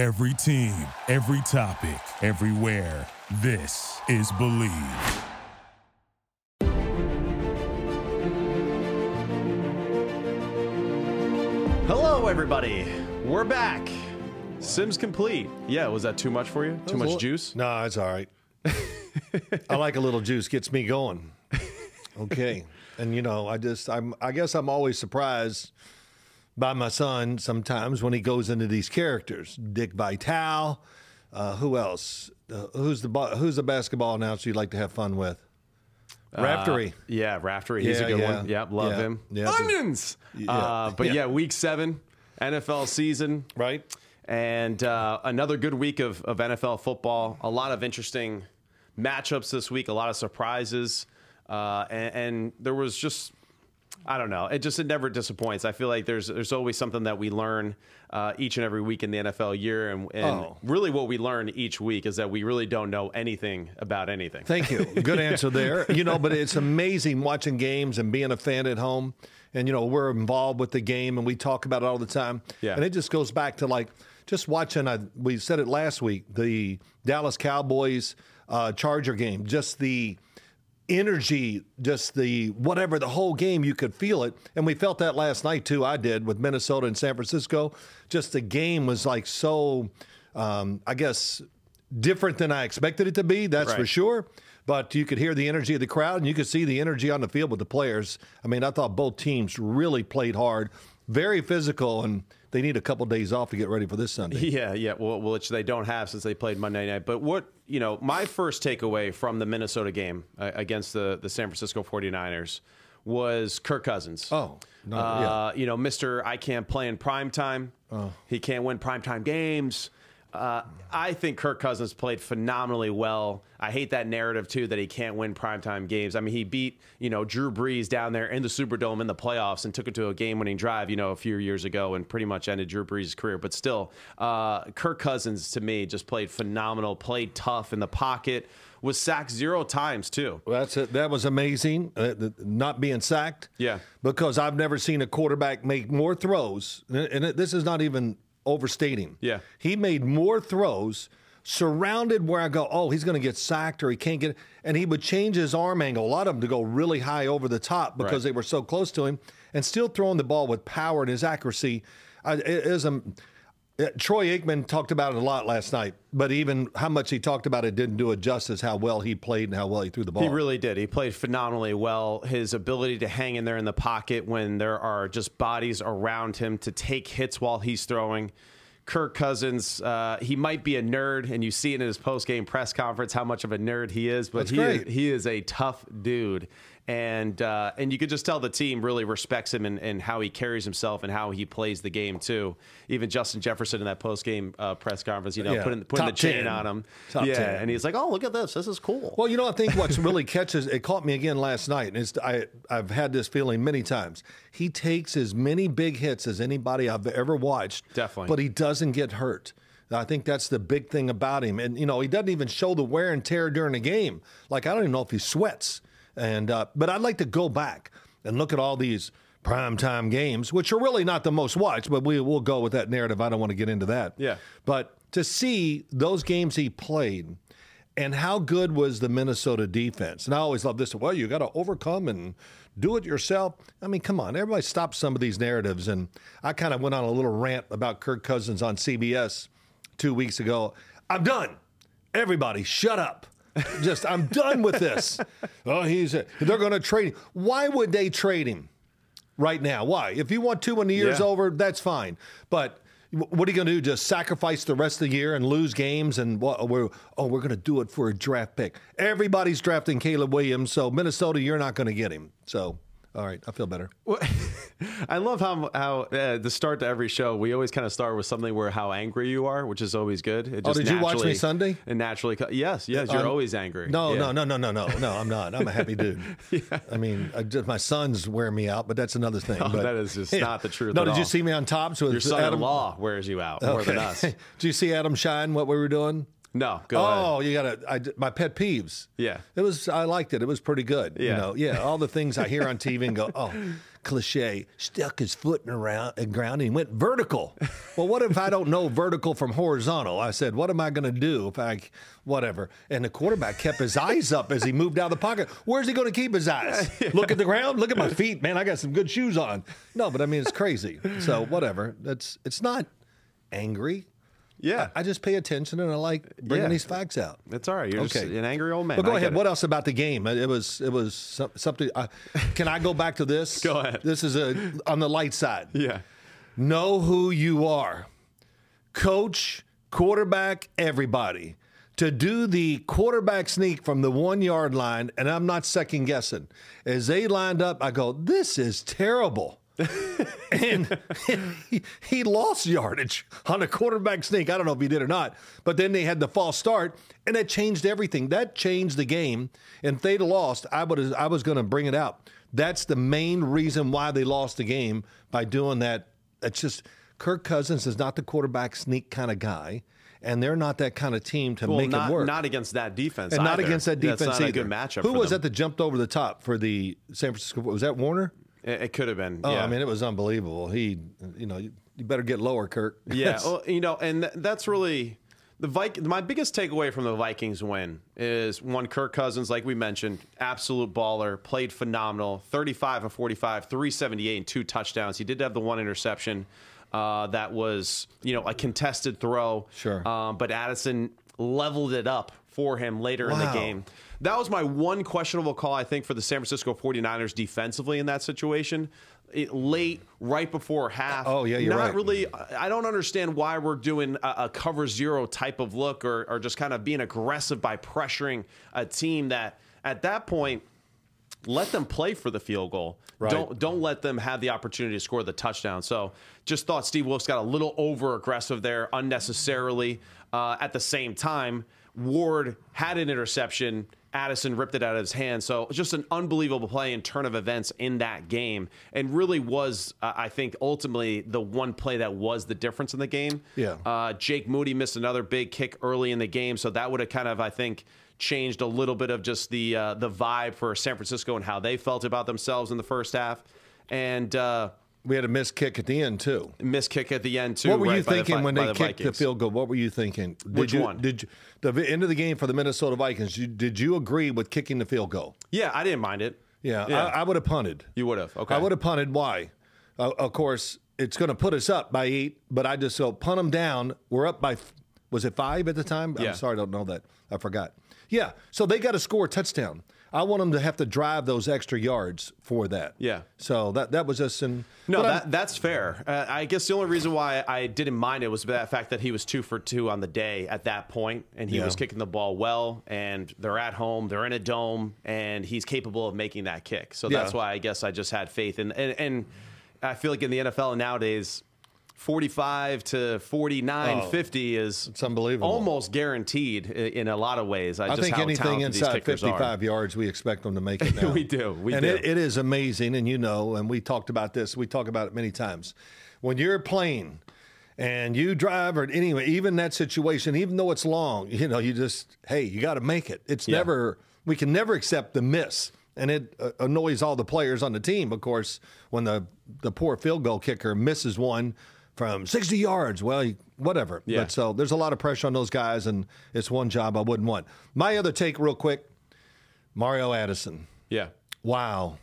Every team, every topic, everywhere. This is Blue Wire. Hello, everybody. We're back. Simms complete. Yeah, was that too much for you? Too much juice? No, it's all right. I like a little juice, gets me going. Okay. And you know, I just I'm I guess I'm always surprised by my son sometimes when he goes into these characters. Dick Vitale, uh, who else? Uh, who's the who's the basketball announcer you'd like to have fun with? Raftery. Uh, yeah, Raftery. He's Yeah, a good yeah. one. Yep, love Yeah, him. yeah. Onions. Uh, but yeah. Yeah. week seven, NFL season. right? And uh, another good week of, of NFL football. A lot of interesting matchups this week, a lot of surprises. Uh, and, and there was just, I don't know, it just it never disappoints. I feel like there's there's always something that we learn uh, each and every week in the NFL year. And, and Oh. really what we learn each week is that we really don't know anything about anything. Thank you. Good answer there. You know, but it's amazing watching games and being a fan at home. And, you know, we're involved with the game and we talk about it all the time. Yeah. And it just goes back to like just watching, I, we said it last week, the Dallas Cowboys uh, Charger game, just the energy, just the whatever, the whole game, you could feel it. And we felt that last night too. I did with Minnesota and San Francisco. Just the game was like so, um, I guess, different than I expected it to be. That's for sure. But you could hear the energy of the crowd and you could see the energy on the field with the players. I mean, I thought both teams really played hard, very physical, and they need a couple days off to get ready for this Sunday. Yeah, yeah, well, which they don't have since they played Monday night. But what, you know, my first takeaway from the Minnesota game uh, against the, the San Francisco 49ers was Kirk Cousins. Oh, no, uh, you know, Mr. I can't play in prime time. He can't win primetime games. Uh, I think Kirk Cousins played phenomenally well. I hate that narrative too that he can't win primetime games. I mean, he beat you know Drew Brees down there in the Superdome in the playoffs and took it to a game-winning drive. You know, a few years ago and pretty much ended Drew Brees' career. But still, uh, Kirk Cousins to me just played phenomenal. Played tough in the pocket. Was sacked zero times too. Well, That's it. That was amazing. Uh, not being sacked. Yeah. Because I've never seen a quarterback make more throws, and and this is not even overstating. Yeah. He made more throws surrounded where I go, oh, he's going to get sacked or he can't get, and he would change his arm angle, a lot of them to go really high over the top because Right. they were so close to him, and still throwing the ball with power and his accuracy. I, it is a Troy Aikman talked about it a lot last night, but even how much he talked about it didn't do it justice how well he played and how well he threw the ball. He really did. He played phenomenally well. His ability to hang in there in the pocket when there are just bodies around him to take hits while he's throwing. Kirk Cousins, uh, he might be a nerd, and you see it in his post game press conference how much of a nerd he is. But That's he great. is, he is a tough dude, and uh, and you could just tell the team really respects him and, and how he carries himself and how he plays the game too. Even Justin Jefferson in that post game uh, press conference, you know, Yeah. putting putting the Top chain 10. on him, Top yeah, 10. and he's like, oh look at this, this is cool. Well, you know, I think what's really catches it caught me again last night, and I I've had this feeling many times. He takes as many big hits as anybody I've ever watched, Definitely. but he doesn't get hurt. I think that's the big thing about him, and you know, he doesn't even show the wear and tear during the game. Like I don't even know if he sweats. And uh, but I'd like to go back and look at all these primetime games, which are really not the most watched, but we will go with that narrative. I don't want to get into that. Yeah. But to see those games he played and how good was the Minnesota defense. And I always love this. Well, you got to overcome and do it yourself. I mean, come on, everybody stop some of these narratives. And I kind of went on a little rant about Kirk Cousins on CBS two weeks ago. I'm done. Everybody, shut up. Just, I'm done with this. Oh, he's, a, they're going to trade him. Why would they trade him? right now. Why? If you want two when the year's Yeah. over, that's fine. But what are you going to do? Just sacrifice the rest of the year and lose games? And what, oh, we're oh, we're going to do it for a draft pick. Everybody's drafting Caleb Williams, so Minnesota, you're not going to get him. So, all right, I feel better. I love how how uh, the start to every show we always kind of start with something where how angry you are, which is always good. It Oh, just did you watch me Sunday? And naturally, yes, yes, you're Um, always angry. No, Yeah. no, no, no, no, no, no. I'm not. I'm a happy dude. I mean, I just, my son's wear me out, but that's another thing. Oh, but, that is just not the truth No, did you see me on tops with Your son-in-law wears you out more than us. did you see Adam Schein? What we were doing? No, go oh, ahead. you got to. I my pet peeves. Yeah. it was. I liked it. It was pretty good. Yeah. You know, yeah. All the things I hear on TV and go, oh, cliche, stuck his foot in the round, in ground and went vertical. well, what if I don't know vertical from horizontal? I said, what am I going to do if I, whatever? And the quarterback kept his eyes up as he moved out of the pocket. Where's he going to keep his eyes? Look at the ground. Look at my feet, man. I got some good shoes on. No, but I mean, it's crazy. So whatever. That's it's not angry. Yeah. I just pay attention and I like bringing Yeah. these facts out. It's all right. You're just Okay. an angry old man. But go I ahead. What else about the game? It was it was something. Uh, can I go back to this? Go ahead. This is a on the light side. Yeah. Know who you are, coach, quarterback, everybody. To do the quarterback sneak from the one yard line, and I'm not second guessing. As they lined up, I go, "This is terrible." and he, he lost yardage on a quarterback sneak. I don't know if he did or not, but then they had the false start, and that changed everything. That changed the game. And if they'd lost, I would I was going to bring it out. That's the main reason why they lost the game by doing that. It's just Kirk Cousins is not the quarterback sneak kind of guy, and they're not that kind of team to Well, make not, it work. not against that defense. and not against that defense That's not either. a good matchup. Who was them. that that jumped over the top for the San Francisco? Was that Warner? It, it could have been. Oh, yeah. I mean, it was unbelievable. He, you know, you, you better get lower, Kirk. Yeah, well, you know, and th- that's really the Viking. My biggest takeaway from the Vikings win is one Kirk Cousins, like we mentioned, absolute baller, played phenomenal, thirty-five and forty-five, three seventy-eight, and two touchdowns. He did have the one interception uh, that was, you know, a contested throw. Sure. um, but Addison leveled it up for him later in the game. That was my one questionable call, I think, for the San Francisco 49ers defensively in that situation. It, late, right before half. Oh, yeah, you're not right. really I don't understand why we're doing a, a cover zero type of look or, or just kind of being aggressive by pressuring a team that at that point let them play for the field goal. Right. Don't don't let them have the opportunity to score the touchdown. So just thought Steve Wilks got a little over aggressive there unnecessarily. Uh, at the same time, Ward had an interception. Addison ripped it out of his hand. So just an unbelievable play and turn of events in that game, and really was, uh, I think, ultimately the one play that was the difference in the game. Yeah. Uh, Jake Moody missed another big kick early in the game, so that would have kind of, I think, changed a little bit of just the uh, the vibe for San Francisco and how they felt about themselves in the first half. And uh, We had a missed kick at the end too. missed kick at the end too. What were right, you by the thinking when they the kicked the field goal? What were you thinking? Did Which you, one? Did you, the end of the game for the Minnesota Vikings? You, did you agree with kicking the field goal? Yeah, I didn't mind it. Yeah, Yeah. I, I would have punted. You would have. Okay. I would have punted. Why? Uh, of course, it's going to put us up by eight, but I just so punt them down. We're up by, was it five at the time? Yeah. I'm sorry, I don't know that. I forgot. Yeah, so they got to score a touchdown. I want them to have to drive those extra yards for that. Yeah. So that that was just in. No, I'm- that, that's fair. Uh, I guess the only reason why I didn't mind it was the fact that he was two for two on the day at that point, and he Yeah. was kicking the ball well. And they're at home, they're in a dome, and he's capable of making that kick. So that's Yeah. why I guess I just had faith. And and I feel like in the NFL nowadays, forty-five to 49, Oh, 50 is it's unbelievable. almost guaranteed in a lot of ways. I, I just think how anything inside kickers are. 55 yards, we expect them to make it now. We do, we and do. It, it is amazing. And you know, and we talked about this, we talk about it many times. When you're playing and you drive, or anyway, even that situation, even though it's long, you know, you just, hey, you got to make it. It's Yeah. never, we can never accept the miss. And it uh, annoys all the players on the team, of course, when the, the poor field goal kicker misses one from 60 yards. Well, whatever. Yeah. But so there's a lot of pressure on those guys, and it's one job I wouldn't want. My other take, real quick Mario Addison. Yeah, Wow.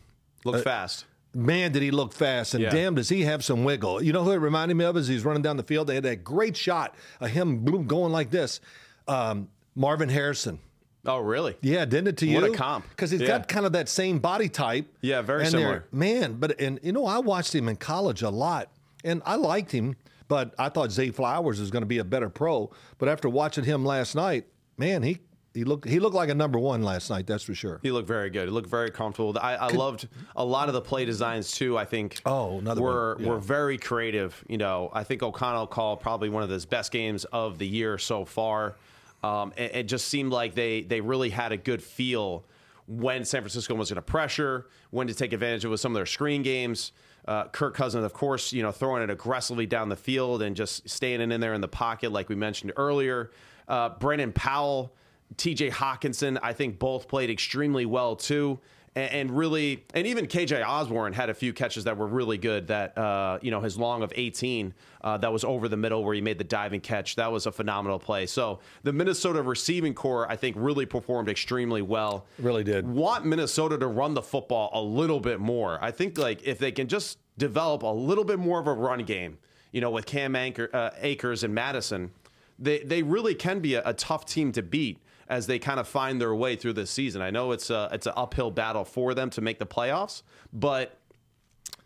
look fast. Man, did he look fast, and Yeah. damn, does he have some wiggle. You know who it reminded me of as he's running down the field? They had that great shot of him boom, going like this. Um, Marvin Harrison. Oh, really? Yeah, didn't it to you? What a comp. Because he's Yeah. got kind of that same body type. Yeah, very and similar. Man, but and you know, I watched him in college a lot, and I liked him, but I thought Zay Flowers was going to be a better pro. But after watching him last night, man, he he looked he looked like a number one last night. That's for sure. He looked very good. He looked very comfortable. I, I loved a lot of the play designs too. I think Oh, another were one. Yeah. were very creative. You know, I think O'Connell called probably one of his best games of the year so far. Um, it, it just seemed like they they really had a good feel when San Francisco was going to pressure, when to take advantage of with some of their screen games. Uh, Kirk Cousins, of course, you know, throwing it aggressively down the field and just staying in there in the pocket, like we mentioned earlier. Uh, Brandon Powell, T.J. Hockenson, I think both played extremely well too. And, and really, and even KJ Osborn had a few catches that were really good. That uh, you know, his long of 18 uh, that was over the middle where he made the diving catch. That was a phenomenal play. So the Minnesota receiving corps, I think, really performed extremely well. Really did. Want Minnesota to run the football a little bit more. I think like if they can just develop a little bit more of a run game, you know, with Cam Anchor, uh, Akers and Mattison, they they really can be a, a tough team to beat as they kind of find their way through this season. I know it's a, it's an uphill battle for them to make the playoffs, but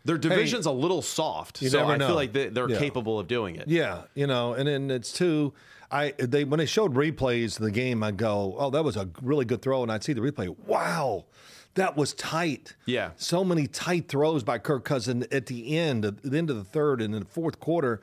their division's a little soft. So I know. feel like they, they're Yeah. capable of doing it. Yeah, you know, and then it's too. I they when they showed replays of the game, I'd go, "Oh, that was a really good throw," and I'd see the replay. Wow, that was tight. Yeah. so many tight throws by Kirk Cousin at the end, at the end of the third and in the fourth quarter.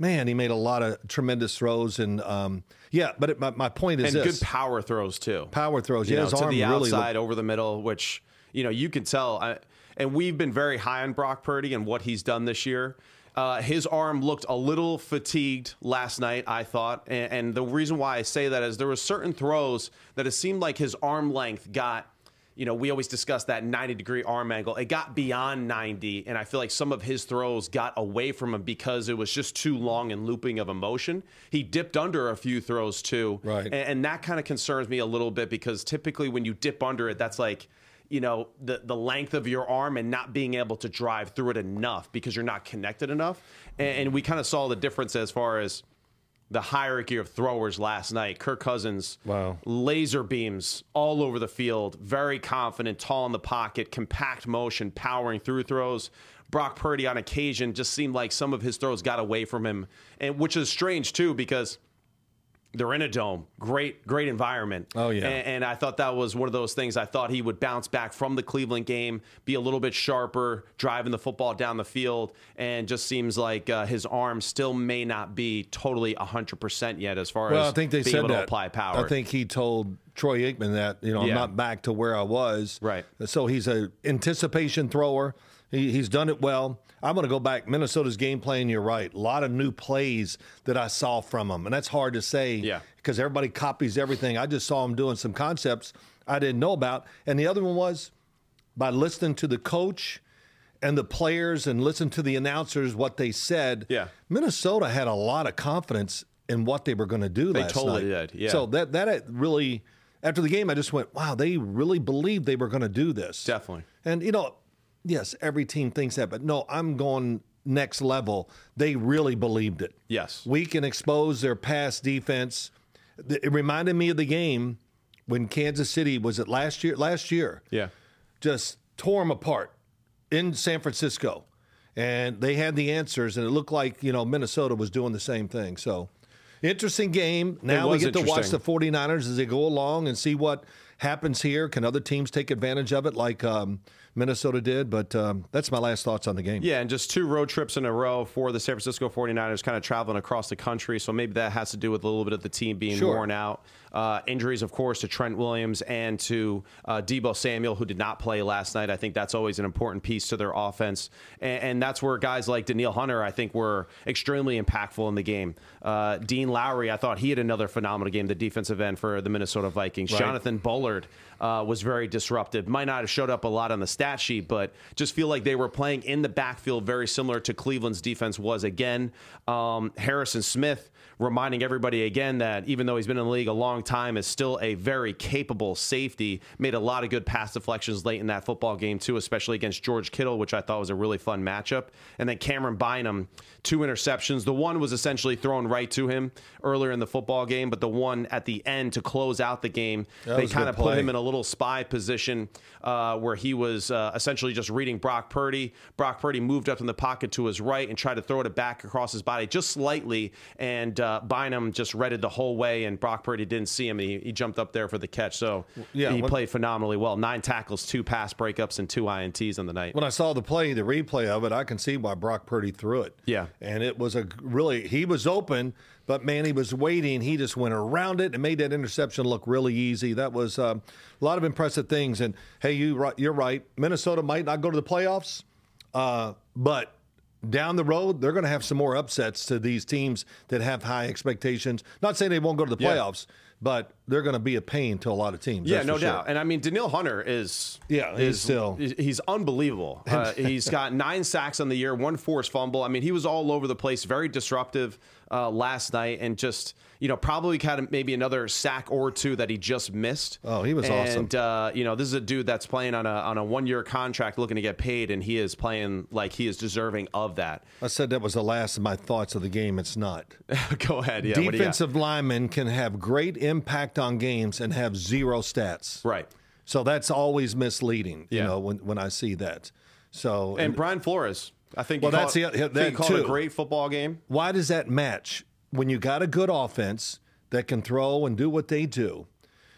Man, he made a lot of tremendous throws, and um, yeah. But it, my, my point is and this: good power throws too. power throws. you Yeah, know, his to arm the really outside, looked- over the middle, which you know you can tell. I, and we've been very high on Brock Purdy and what he's done this year. Uh, his arm looked a little fatigued last night, I thought, and, and the reason why I say that is there were certain throws that it seemed like his arm length got. You know, we always discuss that 90 degree arm angle. It got beyond 90, and I feel like some of his throws got away from him because it was just too long and looping of emotion. He dipped under a few throws too, Right. and, and that kind of concerns me a little bit because typically when you dip under it, that's like, you know, the the length of your arm and not being able to drive through it enough because you're not connected enough. And, and we kind of saw the difference as far as the hierarchy of throwers last night. Kirk Cousins, Wow. laser beams all over the field, very confident, tall in the pocket, compact motion, powering through throws. Brock Purdy on occasion just seemed like some of his throws got away from him, and which is strange too because they're in a dome. Great, great environment. Oh, yeah. And, and I thought that was one of those things. I thought he would bounce back from the Cleveland game, be a little bit sharper, driving the football down the field, and just seems like uh, his arm still may not be totally 100% yet as far Well, as I think they being said able that. to apply power. I think he told Troy Aikman that you know I'm not back to where I was. Right. So he's a anticipation thrower. He, he's done it well. I'm going to go back Minnesota's game plan. You're right. A lot of new plays that I saw from them. and that's hard to say. Yeah. Because everybody copies everything. I just saw them doing some concepts I didn't know about, and the other one was by listening to the coach and the players and listen to the announcers what they said. Yeah. Minnesota had a lot of confidence in what they were going to do They last totally night. did, yeah. So that that really after the game I just went, "Wow, they really believed they were going to do this." Definitely. And you know, yes, every team thinks that, but no, I'm going next level. They really believed it. Yes. We can expose their pass defense. It reminded me of the game when Kansas City was it last year? Last year Yeah. just tore them apart in San Francisco. And they had the answers, and it looked like, you know, Minnesota was doing the same thing. So, interesting game. Now we get to watch the interesting. 49ers as they go along and see what happens here. Can other teams take advantage of it like um, Minnesota did? But um, that's my last thoughts on the game. Yeah, and just two road trips in a row for the San Francisco 49ers, kind of traveling across the country. So maybe that has to do with a little bit of the team being Sure. worn out. Uh, injuries, of course, to Trent Williams and to uh, Deebo Samuel, who did not play last night. I think that's always an important piece to their offense. And, and that's where guys like Danielle Hunter, I think, were extremely impactful in the game. Uh, Dean Lowry, I thought he had another phenomenal game, the defensive end for the Minnesota Vikings. Right. Jonathan Bullard uh, was very disruptive. Might not have showed up a lot on the stat sheet, but just feel like they were playing in the backfield very similar to Cleveland's defense was again. Um, Harrison Smith reminding everybody again that even though he's been in the league a long time, is still a very capable safety. Made a lot of good pass deflections late in that football game too, especially against George Kittle, which I thought was a really fun matchup. And then Camryn Bynum, two interceptions. The one was essentially thrown right to him earlier in the football game, but the one at the end to close out the game, That they kind of put him in a little spy position uh, where he was uh, essentially just reading Brock Purdy. Brock Purdy moved up in the pocket to his right and tried to throw it back across his body just slightly, and uh, Bynum just read the whole way, and Brock Purdy didn't see him. And he, he jumped up there for the catch, so Yeah, he when- played phenomenally well. Nine tackles, two pass breakups, and two ints on the night. When I saw the play, the replay of it, I can see why Brock Purdy threw it. Yeah. And it was a really, he was open, but man, he was waiting. He just went around it and made that interception look really easy. That was um, a lot of impressive things. And hey, you you're right. Minnesota might not go to the playoffs, uh, but down the road, they're going to have some more upsets to these teams that have high expectations. Not saying they won't go to the Yeah. playoffs, but they're going to be a pain to a lot of teams. Yeah, no sure. doubt. And I mean, Danielle Hunter is Yeah, he's is, still- he's unbelievable. Uh, he's got nine sacks on the year, one forced fumble. I mean, he was all over the place, very disruptive uh, last night, and just you know probably had maybe another sack or two that he just missed. Oh, he was awesome. And uh, you know, this is a dude that's playing on a on a one year contract, looking to get paid, and he is playing like he is deserving of that. I said that was the last of my thoughts of the game. It's not. Go ahead. Yeah. what do you got? Defensive linemen can have great impact on games and have zero stats. Right. So that's always misleading. You Yeah. know when when I see that. So And Brian Flores, I think. Well, that's called, the- that he called a great football game. why does that match when you got a good offense that can throw and do what they do?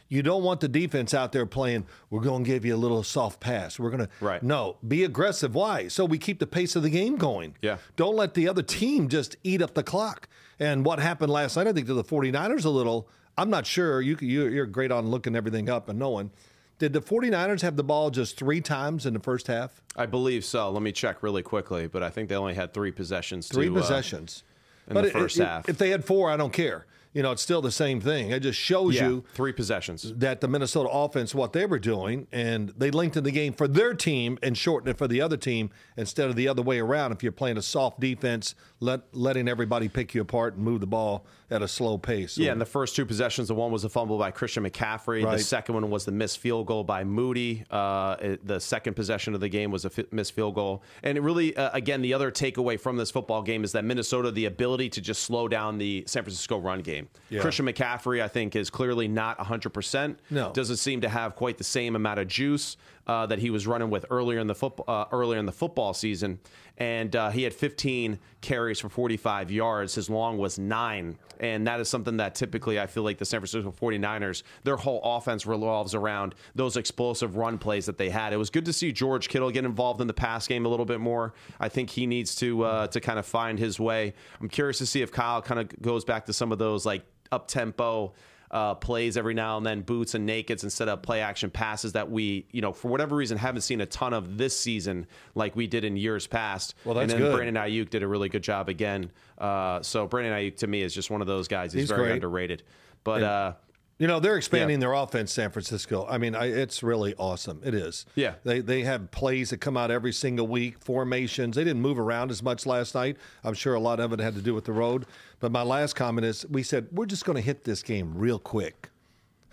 You don't want the defense out there playing, we're going to give you a little soft pass. We're going to Right. No, be aggressive. Why? So we keep the pace of the game going. Yeah. Don't let the other team just eat up the clock. And what happened last night, I think to the 49ers a little, I'm not sure. You you- you're great on looking everything up and knowing. Did the 49ers have the ball just 3 times in the first half? I believe so. Let me check really quickly, but I think they only had three possessions. Three to, uh, possessions. in the it- first it- half. If they had four, I don't care. You know, it's still the same thing. It just shows yeah, you three possessions. that the Minnesota offense, what they were doing, and they lengthened the game for their team and shortened it for the other team instead of the other way around. If you're playing a soft defense, let, letting everybody pick you apart and move the ball at a slow pace. Yeah, and the first two possessions, the one was a fumble by Christian McCaffrey. Right. The second one was the missed field goal by Moody. Uh, it- the second possession of the game was a fi- missed field goal. And it really, uh, again, the other takeaway from this football game is that Minnesota, the ability to just slow down the San Francisco run game. Yeah. Christian McCaffrey, I think, is clearly not 100%. No. Doesn't seem to have quite the same amount of juice uh, that he was running with earlier in the football uh, earlier in the football season, and uh, he had 15 carries for 45 yards. His long was nine, and that is something that typically I feel like the San Francisco 49ers their whole offense revolves around those explosive run plays that they had. It was good to see George Kittle get involved in the pass game a little bit more. I think he needs to uh, to kind of find his way. I'm curious to see if Kyle kind of goes back to some of those like up tempo uh, plays every now and then, boots and nakeds instead of play action passes that we, you know, for whatever reason haven't seen a ton of this season like we did in years past. Well, that's and then good. Brandon Aiyuk did a really good job again. Uh, so Brandon Aiyuk to me is just one of those guys. He's, He's very great. underrated. But uh, You know, they're expanding their offense, San Francisco. I mean, I, it's really awesome. It is. Yeah. They, they have plays that come out every single week, formations. They didn't move around as much last night. I'm sure a lot of it had to do with the road. But my last comment is we said, we're just going to hit this game real quick.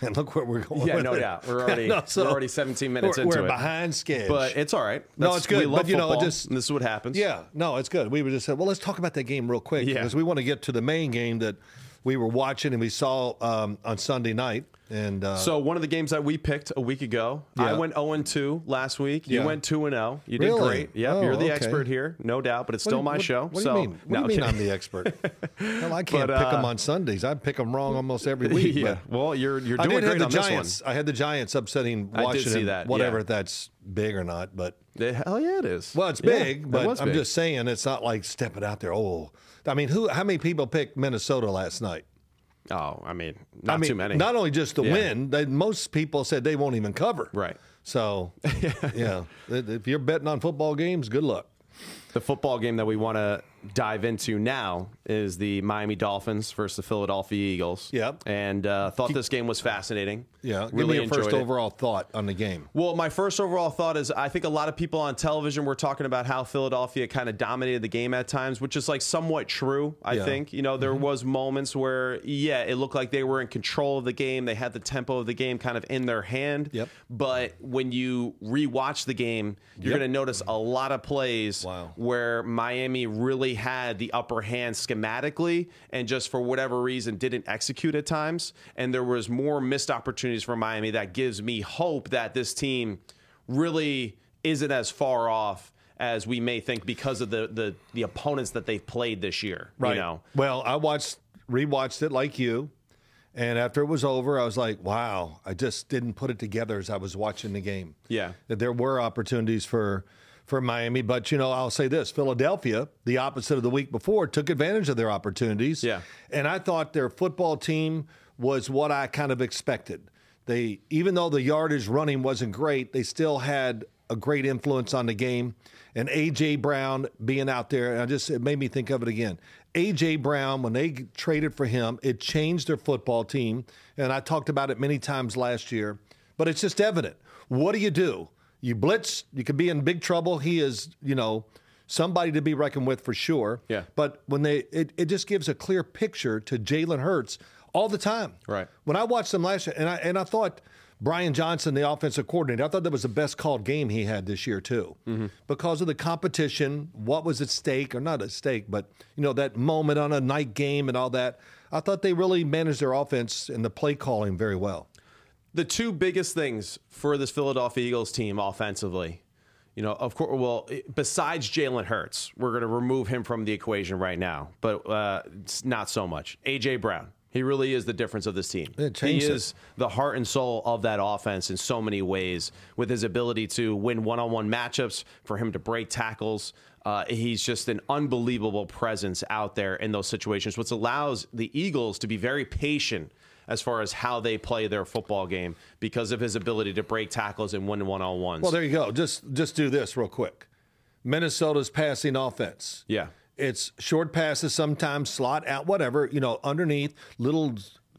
And look where we're going. Yeah, no it. doubt. We're already- No, we're already 17 minutes we're, into we're it. behind schedule. but it's all right. No, it's good, We love but, you know, football, just- and this is what happens. Yeah, no, it's good. We were just said, well, let's talk about that game real quick Yeah. because we want to get to the main game that we were watching and we saw um, on Sunday night. And uh, So one of the games that we picked a week ago, I went 0 and 2 last week. You Yeah. went 2 and 0. You did Really? great. Yep, Oh, you're the okay. expert here, no doubt. But it's What still my what- show. What do so you mean? What no, do you mean. I'm the expert? well, I can't But, pick them uh, on Sundays. I pick them wrong almost every week. yeah. but Well, you're you're doing great on this Giants. I had the Giants upsetting I did Washington. see that, Whatever yeah. that's big or not, but one. Hell yeah, it is. well, it's big. but I'm big. just saying it's not like stepping out there. Oh, I mean, who? How many people picked Minnesota last night? Oh, I mean, not I mean, too many. Not only just the Yeah. win, they, most people said they won't even cover. Right. So, yeah, if you're betting on football games, good luck. The football game that we want to dive into now is the Miami Dolphins versus the Philadelphia Eagles. Yep. And uh, thought this game was fascinating. Yeah, give really me your first it. overall thought on the game. Well, my first overall thought is I think a lot of people on television were talking about how Philadelphia kind of dominated the game at times, which is like somewhat true, I Yeah. think. You know, there was moments where yeah, it looked like they were in control of the game. They had the tempo of the game kind of in their hand. Yep. But when you rewatch the game, you're Yep. going to notice a lot of plays Wow. where Miami really had the upper hand schematically and just for whatever reason didn't execute at times and there was more missed opportunities for Miami that gives me hope that this team really isn't as far off as we may think because of the the, the opponents that they've played this year you know Well, I watched, rewatched it like you, and after it was over, I was like, "Wow!" I just didn't put it together as I was watching the game. Yeah. that there were opportunities for for Miami, but you know, I'll say this: Philadelphia, the opposite of the week before, took advantage of their opportunities. Yeah. and I thought their football team was what I kind of expected. They, even though the yardage running wasn't great, they still had a great influence on the game. And AJ Brown being out there, and I just it made me think of it again. AJ Brown, when they traded for him, it changed their football team. And I talked about it many times last year, but it's just evident. What do you do? You blitz, you could be in big trouble. He is, you know, somebody to be reckoned with for sure. Yeah. But when they, it, it just gives a clear picture to Jalen Hurts all the time. Right. When I watched them last year, and I and I thought Brian Johnson, the offensive coordinator, I thought that was the best called game he had this year too, mm-hmm. because of the competition, what was at stake, or not at stake, but you know that moment on a night game and all that. I thought they really managed their offense and the play calling very well. The two biggest things for this Philadelphia Eagles team offensively, you know, of course, well, besides Jalen Hurts, we're going to remove him from the equation right now, but uh, it's not so much. AJ Brown, he really is the difference of this team. He is it. the heart and soul of that offense in so many ways, with his ability to win one-on-one matchups, for him to break tackles. Uh, he's just an unbelievable presence out there in those situations, which allows the Eagles to be very patient as far as how they play their football game because of his ability to break tackles and win one-on-ones. Well, there you go. Just just do this real quick. Minnesota's passing offense. Yeah. It's short passes, sometimes slot out, whatever, you know, underneath, little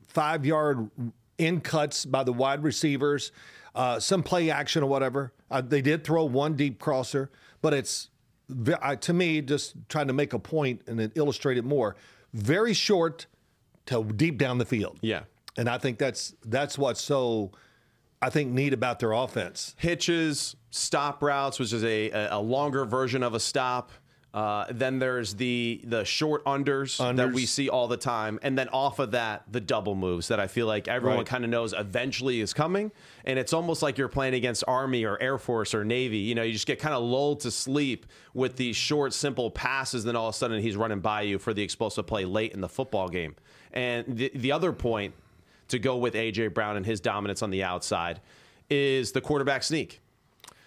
five yard in cuts by the wide receivers, uh, some play action or whatever. Uh, they did throw one deep crosser, but it's, to me, just trying to make a point and illustrate it more, very short to deep down the field. Yeah. And I think that's that's what's so I think neat about their offense. Hitches, stop routes, which is a, a longer version of a stop. Uh, then there's the the short unders, Unders. that we see all the time, and then off of that, the double moves that I feel like everyone Right. kind of knows eventually is coming, and it's almost like you're playing against Army or Air Force or Navy. You know, you just get kind of lulled to sleep with these short, simple passes, then all of a sudden he's running by you for the explosive play late in the football game. And the the other point to go with AJ Brown and his dominance on the outside is the quarterback sneak.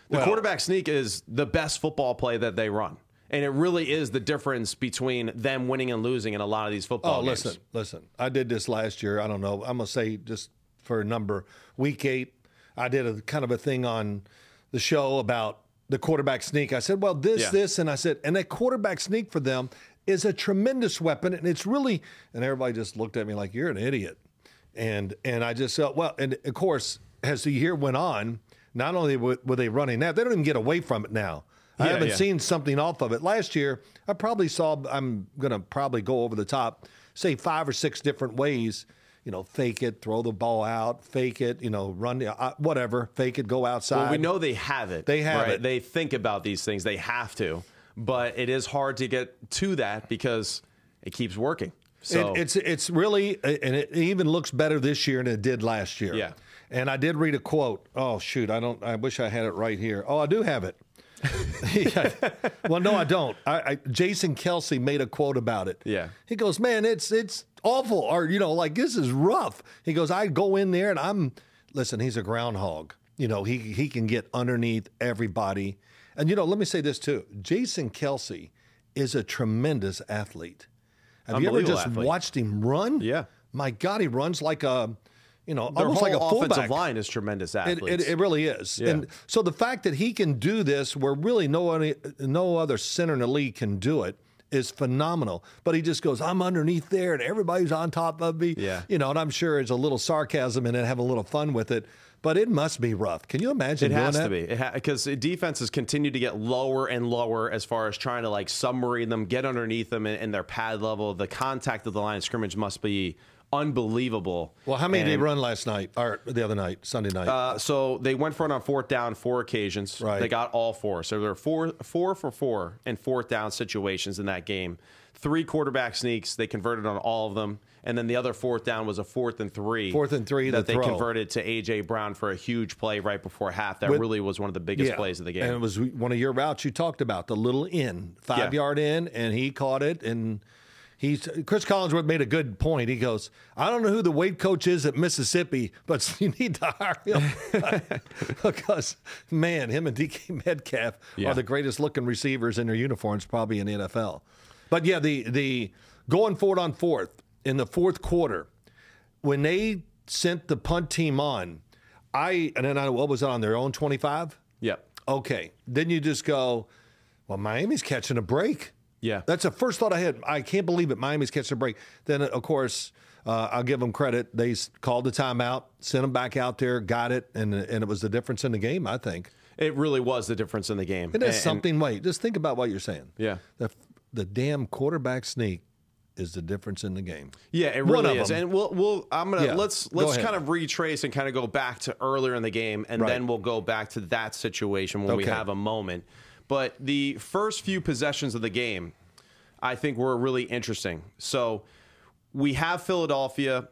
The Well- quarterback sneak is the best football play that they run. And it really is the difference between them winning and losing in a lot of these football Oh, games. listen, listen. I did this last year. I don't know. I'm gonna say just for a number. Week eight, I did a kind of a thing on the show about the quarterback sneak. I said, well, this, Yeah. this, and I said, and that quarterback sneak for them is a tremendous weapon, and it's really. And everybody just looked at me like you're an idiot, and and I just said, well, and of course, as the year went on, not only were, were they running that, they don't even get away from it now. I Yeah, haven't yeah. seen something off of it. Last year, I probably saw, I'm going to probably go over the top, say five or six different ways, you know, fake it, throw the ball out, fake it, you know, run, uh, whatever, fake it, go outside. Well, we know they have it. They have right? it. They think about these things. They have to. But it is hard to get to that because it keeps working. So It, it's it's really, and it even looks better this year than it did last year. Yeah. And I did read a quote. Oh shoot, I don't. I wish I had it right here. Oh, I do have it. Yeah. Well, no, I don't. I, I, Jason Kelce made a quote about it. Yeah. He goes, "Man, it's it's awful, or you know, like this is rough." He goes, "I go in there and I'm listen. He's a groundhog. You know, he he can get underneath everybody. And you know, let me say this too. Jason Kelce is a tremendous athlete. Have you ever just athlete. watched him run? Yeah. My God, he runs like a, you know, their almost whole like a offensive fullback. line is tremendous It, athletes. it, it really is. Yeah. And so the fact that he can do this where really no any, no other center in the league can do it is phenomenal. But he just goes, I'm underneath there and everybody's on top of me. Yeah. You know, and I'm sure it's a little sarcasm and it, have a little fun with it. But it must be rough. Can you imagine It has that? to be because defenses continue to get lower and lower as far as trying to like submarine them, get underneath them and, in their pad level. The contact of the line of scrimmage must be unbelievable. Well, how many did he And, run last night or the other night, Sunday night? Uh, so they went for it on fourth down four occasions. Right. They got all four. So there were four, four for four in fourth down situations in that game. Three quarterback sneaks. They converted on all of them. And then the other fourth down was a fourth and three. Fourth and three, that the they throw. converted to AJ Brown for a huge play right before half. That With- really was one of the biggest Yeah. plays of the game. And it was one of your routes you talked about, the little in, five Yeah. yard in, and he caught it. And he's Chris Collinsworth made a good point. He goes, I don't know who the weight coach is at Mississippi, but you need to hire him because man, him and DK Metcalf Yeah. are the greatest looking receivers in their uniforms, probably in the NFL. But yeah, the the going forward on fourth in the fourth quarter when they sent the punt team on, I and then I what was it on their own twenty five. Yep. Okay. Then you just go, well, Miami's catching a break. Yeah. That's the first thought I had. I can't believe it. Miami's catching a break. Then, of course, uh, I'll give them credit. They called the timeout, sent them back out there, got it, and and it was the difference in the game. I think It really was the difference in the game. it is And- something. Wait, just think about what you're saying. Yeah. the the damn quarterback sneak is the difference in the game. Yeah, it One really is. them. And we'll we'll I'm gonna Yeah, let's let's kind of retrace and kind of go back to earlier in the game and Right. then we'll go back to that situation when we have a moment. But the first few possessions of the game, I think were really interesting. So we have Philadelphia,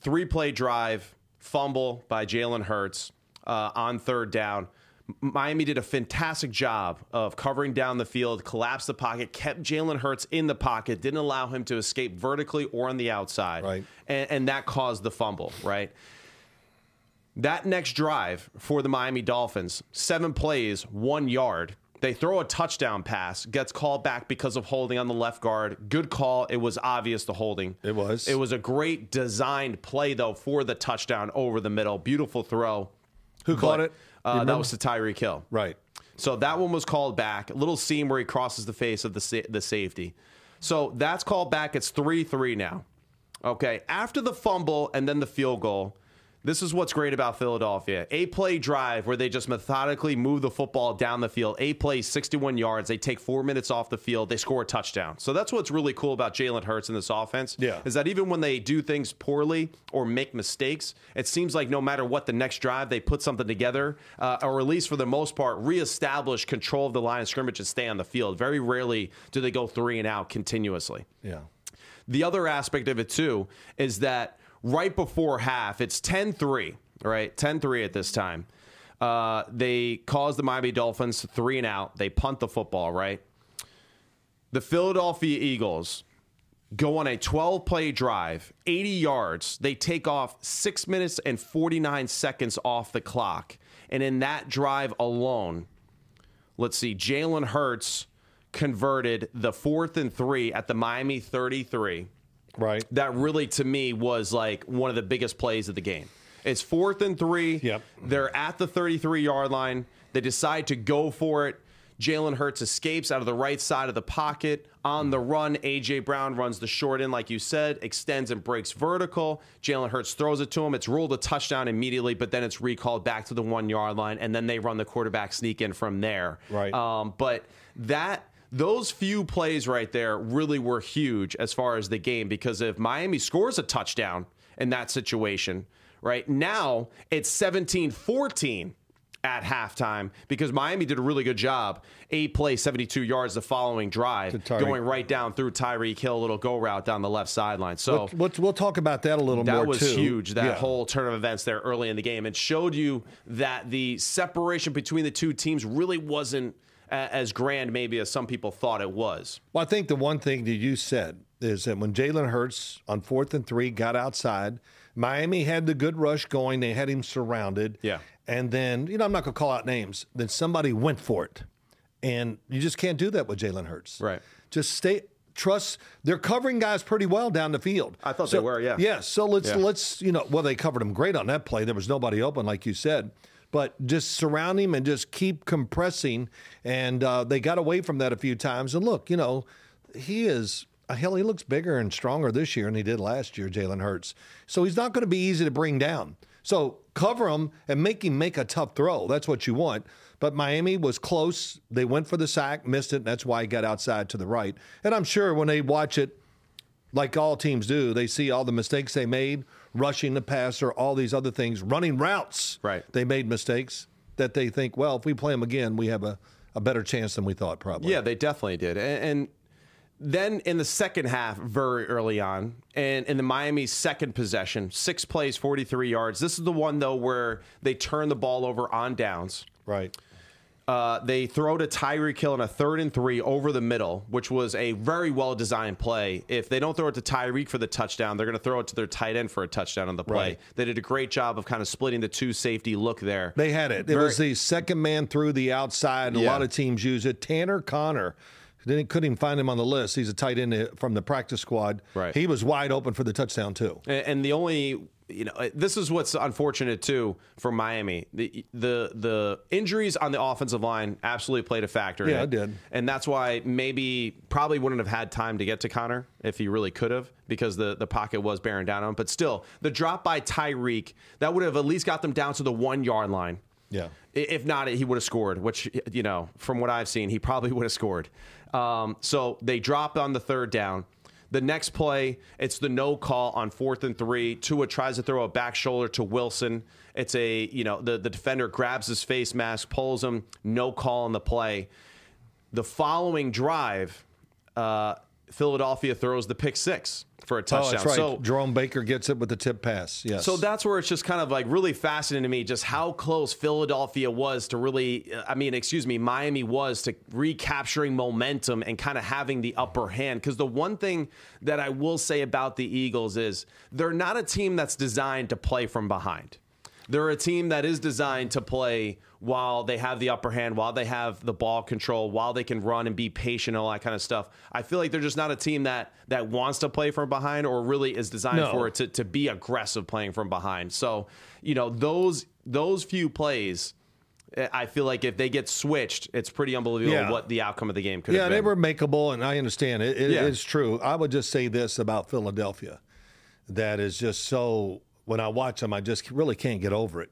three play drive, fumble by Jalen Hurts uh, on third down. Miami did a fantastic job of covering down the field, collapsed the pocket, kept Jalen Hurts in the pocket, didn't allow him to escape vertically or on the outside. Right. And, and that caused the fumble, right? That next drive for the Miami Dolphins, seven plays, one yard. They throw a touchdown pass, gets called back because of holding on the left guard. Good call. It was obvious the holding. It was. It was a great designed play, though, for the touchdown over the middle. Beautiful throw. Who caught it? Uh, that was to Tyreek Hill. Right. So that one was called back. A little seam where he crosses the face of the sa- the safety. So that's called back. It's three three now. Okay. After the fumble and then the field goal, this is what's great about Philadelphia. A play drive where they just methodically move the football down the field. A play, 61 yards. They take four minutes off the field. They score a touchdown. So that's what's really cool about Jalen Hurts in this offense. Yeah. Is that even when they do things poorly or make mistakes, it seems like no matter what the next drive, they put something together, uh, or at least for the most part, reestablish control of the line of scrimmage and stay on the field. Very rarely do they go three and out continuously. Yeah. The other aspect of it, too, is that right before half, it's 10 3, right? 10 3 at this time. Uh, they cause the Miami Dolphins three and out. They punt the football, right? The Philadelphia Eagles go on a 12 play drive, 80 yards. They take off six minutes and 49 seconds off the clock. And in that drive alone, let's see, Jalen Hurts converted the fourth and three at the Miami 33. Right. That really, to me, was like one of the biggest plays of the game. It's fourth and three. Yep. They're at the 33 yard line. They decide to go for it. Jalen Hurts escapes out of the right side of the pocket. On the run, A.J. Brown runs the short end, like you said, extends and breaks vertical. Jalen Hurts throws it to him. It's ruled a touchdown immediately, but then it's recalled back to the one yard line, and then they run the quarterback sneak in from there. Right. Um, but that those few plays right there really were huge as far as the game because if Miami scores a touchdown in that situation, right now it's 17 14 at halftime because Miami did a really good job. Eight play, 72 yards the following drive, going right down through Tyreek Hill, a little go route down the left sideline. So We'll, we'll talk about that a little more that was too. huge. That Yeah. whole turn of events there early in the game. It showed you that the separation between the two teams really wasn't as grand, maybe as some people thought it was. Well, I think the one thing that you said is that when Jalen Hurts on fourth and three got outside, Miami had the good rush going. They had him surrounded. Yeah. And then, you know, I'm not going to call out names. Then somebody went for it. And you just can't do that with Jalen Hurts. Right. Just stay. Trust they're covering guys pretty well down the field. I thought So- they were, yeah. Yeah. So let's Yeah. let's you know well they covered him great on that play. There was nobody open like you said, but just surround him and just keep compressing. And uh, they got away from that a few times. And look, you know, he is uh, hell. He looks bigger and stronger this year than he did last year. Jalen Hurts. So he's not going to be easy to bring down. So cover him and make him make a tough throw. That's what you want. But Miami was close. They went for the sack, missed it. That's why he got outside to the right. And I'm sure when they watch it, like all teams do, they see all the mistakes they made, rushing the passer, all these other things, running routes. Right. They made mistakes that they think, well, if we play them again, we have a, a better chance than we thought, probably. Yeah, they definitely did. And, and then in the second half, very early on, and in the Miami second possession, six plays, 43 yards. This is the one, though, where they turn the ball over on downs. Right. Uh, they throw to Tyreek Hill in a third and three over the middle, which was a very well designed play. If they don't throw it to Tyreek for the touchdown, they're going to throw it to their tight end for a touchdown on the play. Right. They did a great job of kind of splitting the two safety look there. They had it. It Very- was the second man through the outside. and A Yeah. lot of teams use it. Tanner Conner. They couldn't even find him on the list. He's a tight end from the practice squad. Right. He was wide open for the touchdown too. And and the only you know, this is what's unfortunate too for Miami. The the the injuries on the offensive line absolutely played a factor. Yeah, in it did. and that's why maybe probably wouldn't have had time to get to Conner if he really could have because the the pocket was bearing down on him. But still, the drop by Tyreek that would have at least got them down to the one yard line. Yeah. If not, he would have scored, which, you know, from what I've seen, he probably would have scored. Um, so they drop on the third down. The next play, it's the no call on fourth and three. Tua tries to throw a back shoulder to Wilson. It's a, you know, the, the defender grabs his face mask, pulls him, no call on the play. The following drive, uh, Philadelphia throws the pick six for a Oh, touchdown. that's right. So Jerome Baker gets it with the tip pass. Yes. so that's where it's just kind of like really fascinating to me just how close Philadelphia was to really, uh, I mean, excuse me, Miami was to recapturing momentum and kind of having the upper hand. Because the one thing that I will say about the Eagles is they're not a team that's designed to play from behind. They're a team that is designed to play while they have the upper hand, while they have the ball control, while they can run and be patient, all that kind of stuff. I feel like they're just not a team that that wants to play from behind or really is designed No. for it to, to be aggressive playing from behind. So, you know, those those few plays, eh, I feel like if they get switched, it's pretty unbelievable Yeah. what the outcome of the game could be. yeah, they were makeable, and I understand it. It- Yeah. It's true. I would just say this about Philadelphia that is just so, when I watch them, I just really can't get over it.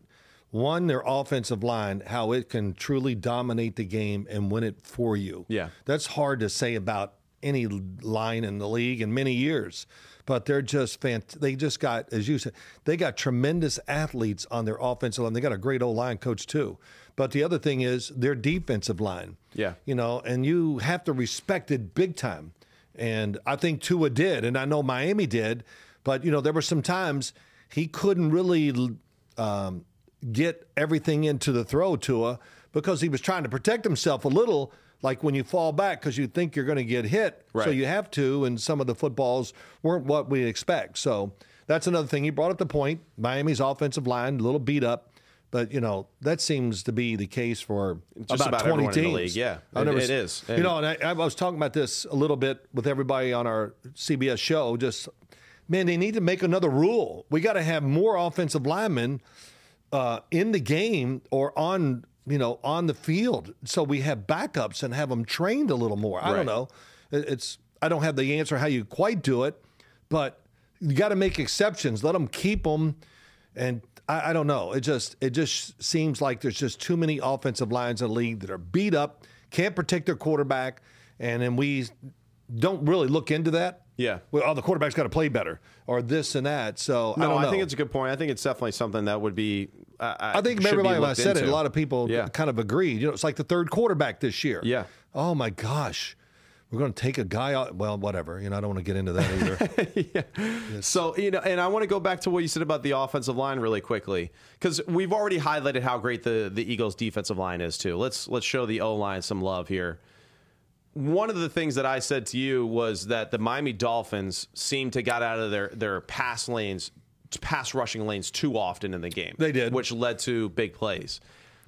One, their offensive line, how it can truly dominate the game and win it for you. Yeah. That's hard to say about any line in the league in many years. But they're just fant- they just got, as you said, they got tremendous athletes on their offensive line. They got a great old line coach too. But the other thing is their defensive line. Yeah. You know, and you have to respect it big time. And I think Tua did, and I know Miami did. But you know, there were some times he couldn't really um, get everything into the throw Tua because he was trying to protect himself a little. Like when you fall back because you think you're going to get hit, so you have to. And some of the footballs weren't what we expect. So that's another thing. He brought up the point. Miami's offensive line a little beat up. But you know that seems to be the case for Just about, about 20 everyone in teams. the league, yeah. I've It- never it is. You know, and I, I was talking about this a little bit with everybody on our CBS show. Just man, they need to make another rule. We got to have more offensive linemen uh, in the game or on you know on the field, so we have backups and have them trained a little more. I Right. don't know. It's I don't have the answer how you quite do it, but you got to make exceptions. Let them keep them, and I, I don't know. It just it just seems like there's just too many offensive lines in the league that are beat up, can't protect their quarterback, and then we don't really look into that. Yeah. Well, oh, the quarterback's got to play better, or this and that. So I no, don't I, think it's a good point. I think it's definitely something that would be. Uh, I think everybody when I said it, a lot of people Yeah. kind of agreed. You know, it's like the third quarterback this year. Yeah. Oh my gosh, we're going to take a guy out. Well, whatever. You know, I don't want to get into that either. So, you know, and I want to go back to what you said about the offensive line really quickly because we've already highlighted how great the, the Eagles' defensive line is too. Let's let's show the O line some love here. One of the things that I said to you was that the Miami Dolphins seem to got out of their their pass lanes, pass rushing lanes too often in the game. They did. which led to big plays.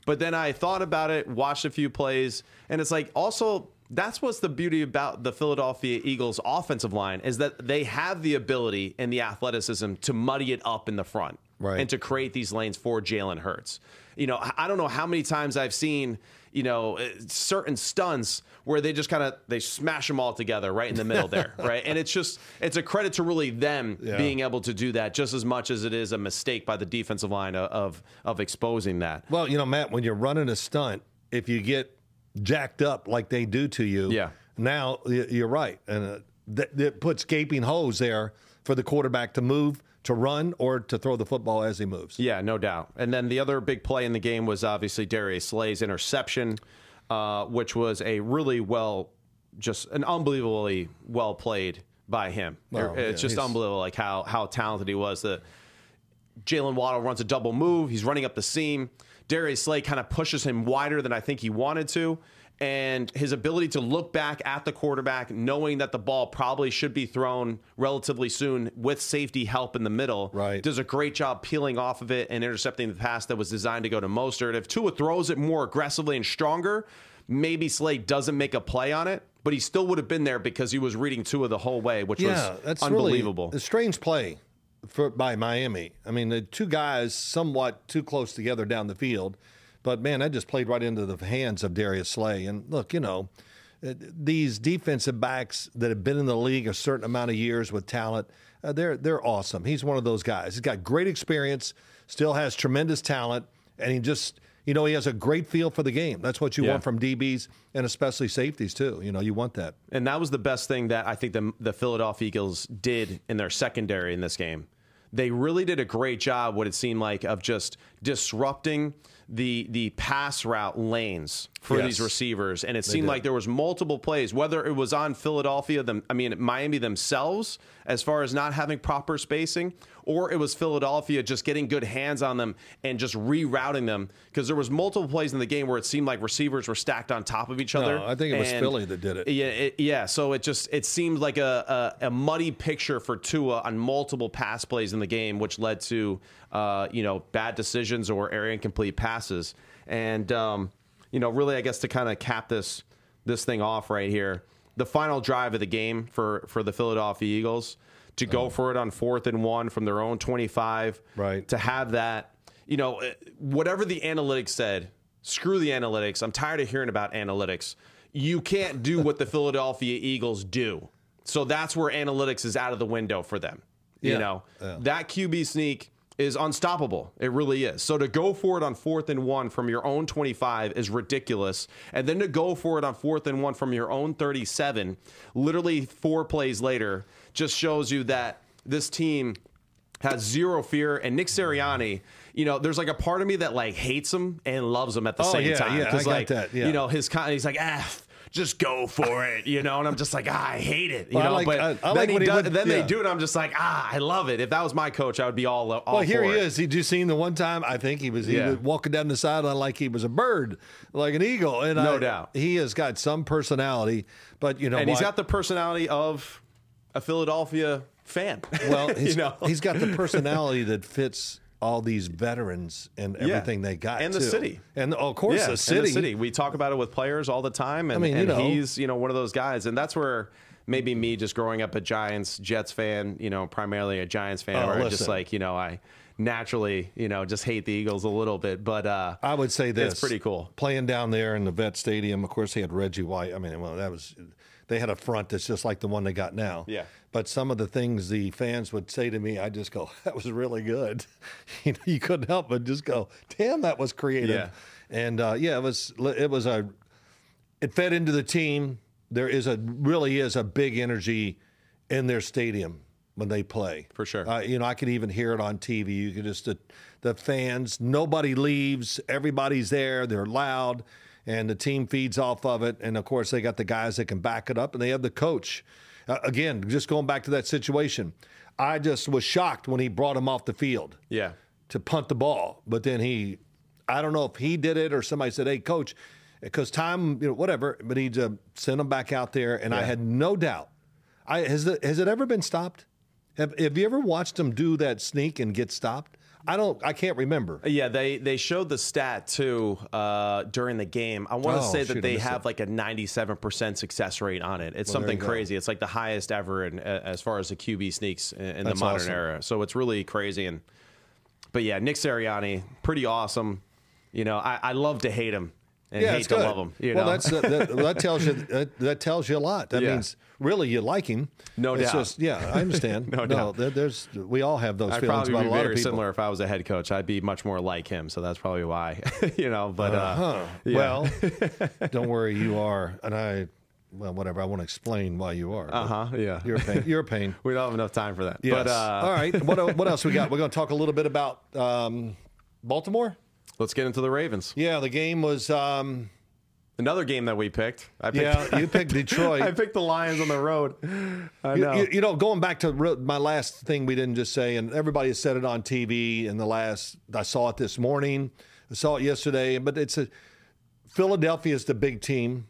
But then I thought about it, watched a few plays, and it's like also that's what's the beauty about the Philadelphia Eagles offensive line is that they have the ability and the athleticism to muddy it up in the front Right. and to create these lanes for Jalen Hurts. You know, I don't know how many times I've seen, you know, uh, certain stunts where they just kind of they smash them all together right in the middle there, right? And it's just it's a credit to really them Yeah. being able to do that just as much as it is a mistake by the defensive line of of, of exposing that. well, you know, Matt, when you're running a stunt, if you get jacked up like they do to you, Yeah. Now you're right, and uh, that, that puts gaping holes there for the quarterback to move, to run, or to throw the football as he moves. Yeah, no doubt. And then the other big play in the game was obviously Darius Slay's interception, uh, which was a really well, just an unbelievably well played by him. Well, it's yeah, just he's- unbelievable, like how how talented he was. That Jaylen Waddle runs a double move. He's running up the seam. Darius Slay kind of pushes him wider than I think he wanted to. And his ability to look back at the quarterback, knowing that the ball probably should be thrown relatively soon with safety help in the middle, Right. does a great job peeling off of it and intercepting the pass that was designed to go to Mostert. If Tua throws it more aggressively and stronger, maybe Slay doesn't make a play on it, but he still would have been there because he was reading Tua the whole way, which Yeah, was that's unbelievable. Really a strange play. for, by Miami. I mean, the two guys somewhat too close together down the field, but man, that just played right into the hands of Darius Slay. And look, you know, uh, these defensive backs that have been in the league a certain amount of years with talent, uh, they're they're awesome. He's one of those guys. He's got great experience, still has tremendous talent, and he just you know he has a great feel for the game. That's what you Yeah. want from DBs and especially safeties too. You know, you want that. And that was the best thing that I think the, the Philadelphia Eagles did in their secondary in this game. They really did a great job, what it seemed like, of just disrupting the the pass route lanes for Yes. these receivers. And it seemed did. like there was multiple plays, whether it was on Philadelphia, them, I mean Miami themselves, as far as not having proper spacing, or it was Philadelphia just getting good hands on them and just rerouting them. Because there was multiple plays in the game where it seemed like receivers were stacked on top of each other. I think it was Philly that did it. yeah, it, yeah. So it just it seemed like a, a a muddy picture for Tua on multiple pass plays in the game, which led to uh, you know bad decisions or area incomplete passes. And um, you know, really, I guess to kind of cap this this thing off right here, the final drive of the game for for the Philadelphia Eagles to go for it on fourth and one from their own twenty five, Right. To have that, you know, eh, whatever the analytics said, screw the analytics. I'm tired of hearing about analytics. You can't do what the Philadelphia Eagles do. So that's where analytics is out of the window for them. You Yeah. know, Yeah. that QB sneak is unstoppable. It really is. So to go for it on fourth and one from your own 25 is ridiculous. And then to go for it on fourth and one from your own 37, literally four plays later, just shows you that this team has zero fear. And Nick Sirianni, you know, there's like a part of me that like hates him and loves him at the Oh, same yeah, time. yeah, I 'Cause, got like, that, yeah. you know, his con- he's like, ah, just go for it, you know. And I'm just like, ah, I hate it, you Well, I know. like- but I- I then, like he does, then they do it. I'm just like, ah, I love it. If that was my coach, I would be all. all Well, here he it. is. He just seen the one time. I think he was, he Yeah. was walking down the sideline like he was a bird, like an eagle. And No I- doubt. he has got some personality. But you know, and he's got the personality of a Philadelphia fan. well, you know, he's got the personality that fits all these veterans and Yeah. everything they got, And the too. city. and of course yeah, the city. city. We talk about it with players all the time, and, I mean, and know. he's you know one of those guys, and that's where maybe me just growing up a Giants Jets fan, you know, primarily a Giants fan, Oh, I just like you know I naturally you know just hate the Eagles a little bit, but uh, I would say this. It's pretty cool. Playing down there in the vet stadium, of course, he had Reggie White. I mean, well, that was they had a front that's just like the one they got now. Yeah. But some of the things the fans would say to me, I just go, "That was really good." you, know, you couldn't help but just go, "Damn, that was creative." Yeah. And uh, yeah, it was it was a it fed into the team. There is a really is a big energy in their stadium when they play. For sure. Uh, you know, I could even hear it on TV. You could just the, the fans. Nobody leaves. Everybody's there. They're loud, and the team feeds off of it. And of course, they got the guys that can back it up, and they have the coach. Uh, again, just going back to that situation, I just was shocked when he brought him off the field yeah, to punt the ball. But then he, I don't know if he did it or somebody said, "Hey, coach," because time, you know, whatever. But he uh, sent him back out there, and I had no doubt. I has it has it ever been stopped? Have Have you ever watched him do that sneak and get stopped? I don't. I can't remember. Yeah, they they showed the stat too uh, during the game. I want to Oh, say shoot, that they have it. like a 97% success rate on it. It's Well, something crazy. It's like the highest ever in, uh, as far as the QB sneaks in, in the modern awesome. era. So it's really crazy. And but yeah, Nick Sirianni, pretty awesome. You know, I, I love to hate him and yeah, hate to love him. You well, know? that's uh, that, that tells you that, that tells you a lot. That Yeah. means really you like him. No it's doubt. Just, yeah, I understand. No doubt. there- there's we all have those I'd feelings about be a lot very of people. similar if I was a head coach. I'd be much more like him. So that's probably why. you know, but uh, Huh. yeah. Well, don't worry, you are, and I. Well, whatever. I want to explain why you are. uh huh, yeah. You're a pain. You're a pain. we don't have enough time for that. Yes. But uh, All right. What, what else we got? We're going to talk a little bit about um, Baltimore. Let's get into the Ravens. Yeah, the game was. Um, Another game that we picked. I picked yeah, you picked Detroit. I picked the Lions on the road. I You- know. You, you know, going back to re- my last thing we didn't just say, and everybody has said it on TV in the last, I saw it this morning, I saw it yesterday, but it's a, Philadelphia is the big team.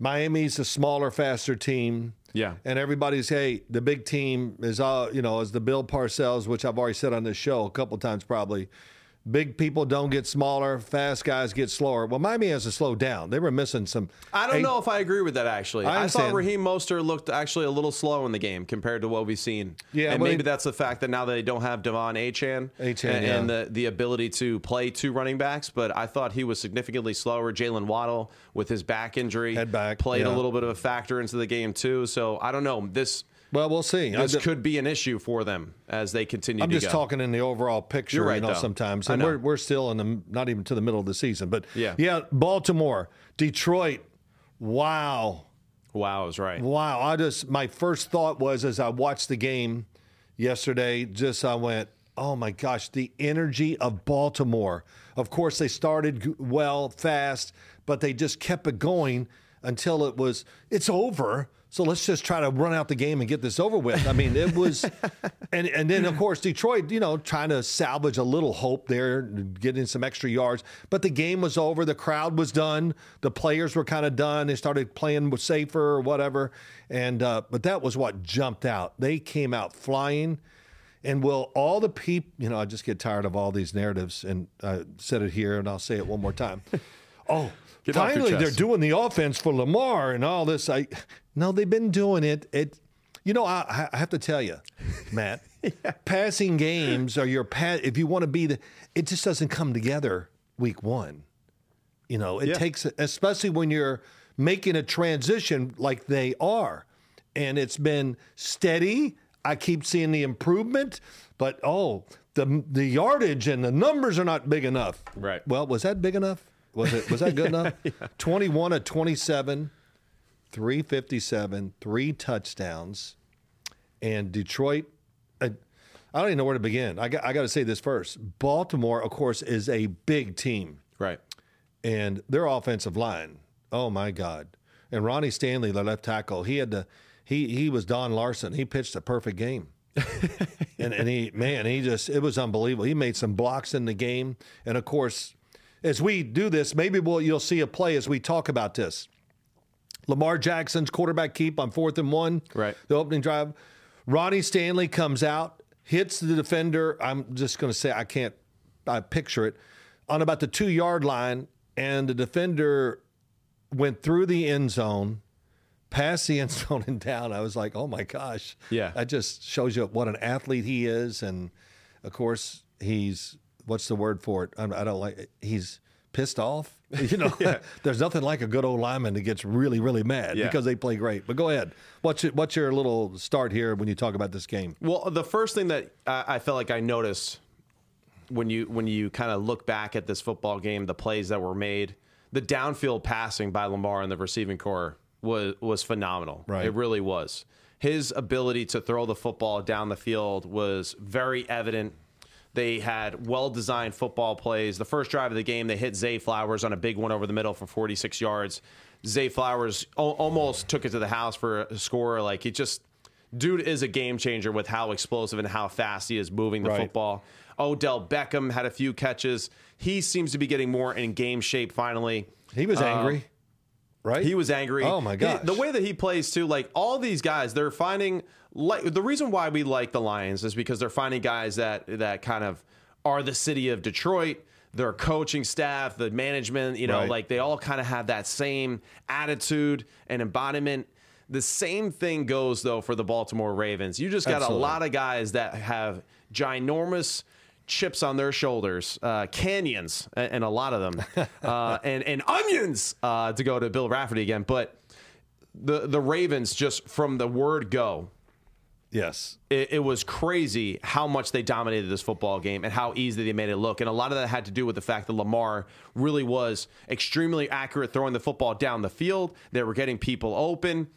Miami's a smaller, faster team. Yeah. And everybody's, hey, the big team is, uh, you know, is the Bill Parcells, which I've already said on this show a couple times probably. Big people don't get smaller, fast guys get slower. Well, Miami has to slow down. They were missing some. I don't eight- know if I agree with that actually. I I, thought. Raheem Mostert looked actually a little slow in the game compared to what we've seen. Yeah, and maybe they- that's the fact that now they don't have Devon Achan, Achane, and, yeah. and the the ability to play two running backs. But I thought he was significantly slower. Jaylen Waddle with his back injury Head back, played a little bit of a factor into the game too. So I don't know this. Well, we'll see. This could be an issue for them as they continue I'm just go. talking in the overall picture, You're right, you know, though. sometimes. And know. we're, we're still in the, not even to the middle of the season. But Yeah. yeah, Baltimore, Detroit, wow. Wow, I was right. Wow. I just, my first thought was as I watched the game yesterday, just I went, oh my gosh, the energy of Baltimore. Of course, they started well, fast, but they just kept it going until it was, it's over. So let's just try to run out the game and get this over with. I mean, it was, and and then of course Detroit, you know, trying to salvage a little hope there, getting some extra yards. But the game was over. The crowd was done. The players were kind of done. They started playing safer or whatever. And uh, but that was what jumped out. They came out flying. And will all the people, you know, I just get tired of all these narratives, and I said it here, and I'll say it one more time. Oh, Get finally they're doing the offense for Lamar and all this. I no, they've been doing it. It, you know, I, I have to tell you, Matt, passing games are your pat. If you want to be the, it just doesn't come together week one. You know, it Yeah. takes, especially when you're making a transition like they are, and it's been steady. I keep seeing the improvement, but oh, the the yardage and the numbers are not big enough. Right. Well, was that big enough? Was it? Was that good enough? Twenty-one of twenty-seven, three fifty-seven, three touchdowns, and Detroit. I, I don't even know where to begin. I got, I got to say this first. Baltimore, of course, is a big team Right. and their offensive line. Oh my God! And Ronnie Stanley, the left tackle, he had to. He he was Don Larsen. He pitched a perfect game. and and he man, he just it was unbelievable. He made some blocks in the game, and of course, as we do this, maybe we'll you'll see a play as we talk about this. Lamar Jackson's quarterback keep on fourth and one. Right. The opening drive. Ronnie Stanley comes out, hits the defender. I'm just going to say I can't I picture it on about the two yard line, and the defender went through the end zone, past the end zone and down. I was like, oh my gosh. Yeah. That just shows you what an athlete he is, and of course he's what's the word for it? I don't like he's pissed off. You know, there's nothing like a good old lineman that gets really, really mad Yeah. because they play great. But go ahead. What's your, what's your little start here when you talk about this game? Well, the first thing that I, I felt like I noticed when you when you kind of look back at this football game, the plays that were made, the downfield passing by Lamar and the receiving corps was was phenomenal. Right. It really was. His ability to throw the football down the field was very evident. They had well designed football plays. The first drive of the game, they hit Zay Flowers on a big one over the middle for 46 yards. Zay Flowers al- almost took it to the house for a score. Like he just, dude is a game changer with how explosive and how fast he is moving the Right. football. Odell Beckham had a few catches. He seems to be getting more in game shape finally. He was Um, angry, right? He was angry. Oh, my god! the way that he plays too, like all these guys, they're finding like the reason why we like the Lions is because they're finding guys that that kind of are the city of Detroit. Their coaching staff, the management, you know, Right. like they all kind of have that same attitude and embodiment. The same thing goes though for the Baltimore Ravens. You just got Absolutely. a lot of guys that have ginormous chips on their shoulders, uh, canyons, and, and a lot of them, uh, and and onions uh, to go to Bill Raftery again. But the the Ravens just from the word go, yes. it, it was crazy how much they dominated this football game and how easy they made it look. And a lot of that had to do with the fact that Lamar really was extremely accurate throwing the football down the field. They were getting people open.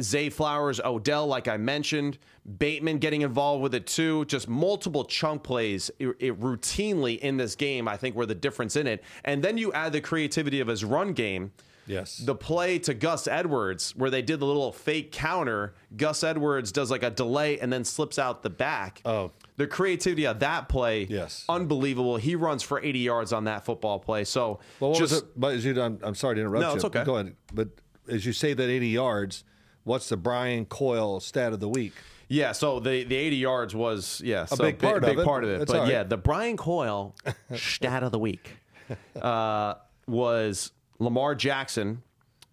Zay Flowers, Odell, like I mentioned, Bateman getting involved with it too. Just multiple chunk plays it, it routinely in this game, I think, were the difference in it. And then you add the creativity of his run game. Yes. The play to Gus Edwards, where they did the little fake counter, Gus Edwards does like a delay and then slips out the back. Oh. The creativity of that play, Yes. unbelievable. He runs for 80 yards on that football play. So Well, what just was it? But as you, I'm, I'm sorry to interrupt No, you. it's okay. Go ahead. But as you say that 80 yards, what's the Brian Coyle stat of the week? Yeah, so the, the 80 yards was yeah a so big part big, of it. part of it. That's but right. yeah, the Brian Coyle stat of the week uh, was Lamar Jackson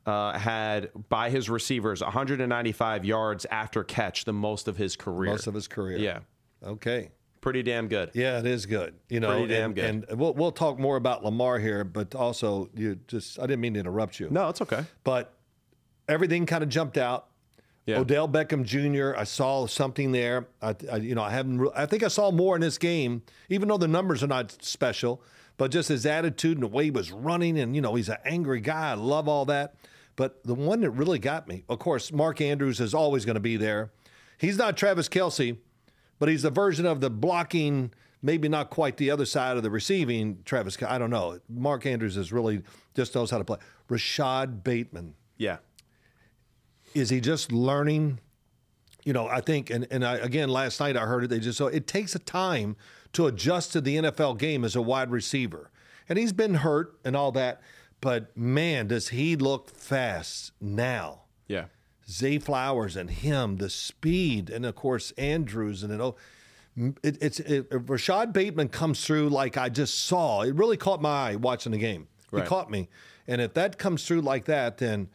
uh, had by his receivers 195 yards after catch, the most of his career. Most of his career. Yeah, Okay. pretty damn good. Yeah, it is good. You know, Pretty damn and, good. And we'll we'll talk more about Lamar here, but also you just I didn't mean to interrupt you. No, it's okay. But everything kind of jumped out. Yeah. Odell Beckham Jr. I saw something there. I, I you know I haven't. re- I think I saw more in this game, even though the numbers are not special. But just his attitude and the way he was running, and you know he's an angry guy. I love all that. But the one that really got me, of course, Mark Andrews is always going to be there. He's not Travis Kelce, but he's the version of the blocking, maybe not quite the other side of the receiving Travis. I don't know. Mark Andrews is really just knows how to play. Rashod Bateman Yeah, is he just learning? You know, I think, and, and I, again, last night I heard it. They just so it takes a time to adjust to the NFL game as a wide receiver, and he's been hurt and all that. But man, does he look fast now? yeah. Zay Flowers and him, the speed, and of course Andrews, and it, oh, it, it's it, Rashod Bateman comes through like I just saw. It really caught my eye watching the game. Right. It caught me, and if that comes through like that, then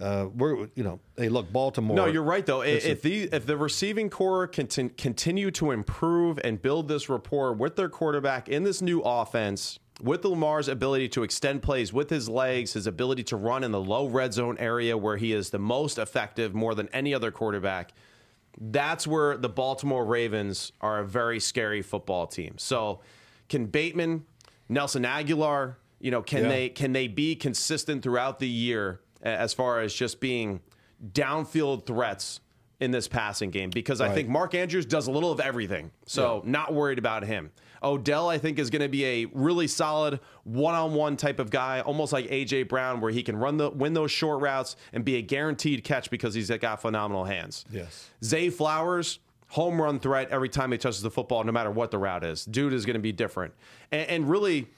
uh, we're you know, hey, look, Baltimore. No, you're right though. If the if the receiving corps contin- continue to improve and build this rapport with their quarterback in this new offense, with Lamar's ability to extend plays with his legs, his ability to run in the low red zone area where he is the most effective more than any other quarterback, that's where the Baltimore Ravens are a very scary football team. So, can Bateman, Nelson Agholor, you know, can Yeah. they can they be consistent throughout the year as far as just being downfield threats in this passing game? Because I think Mark Andrews does a little of everything. So, not worried about him. Odell, I think, is going to be a really solid one-on-one type of guy, almost like AJ Brown, where he can run the win those short routes and be a guaranteed catch because he's got phenomenal hands. Yes. Zay Flowers, home run threat every time he touches the football, no matter what the route is. Dude is going to be different. And, and really,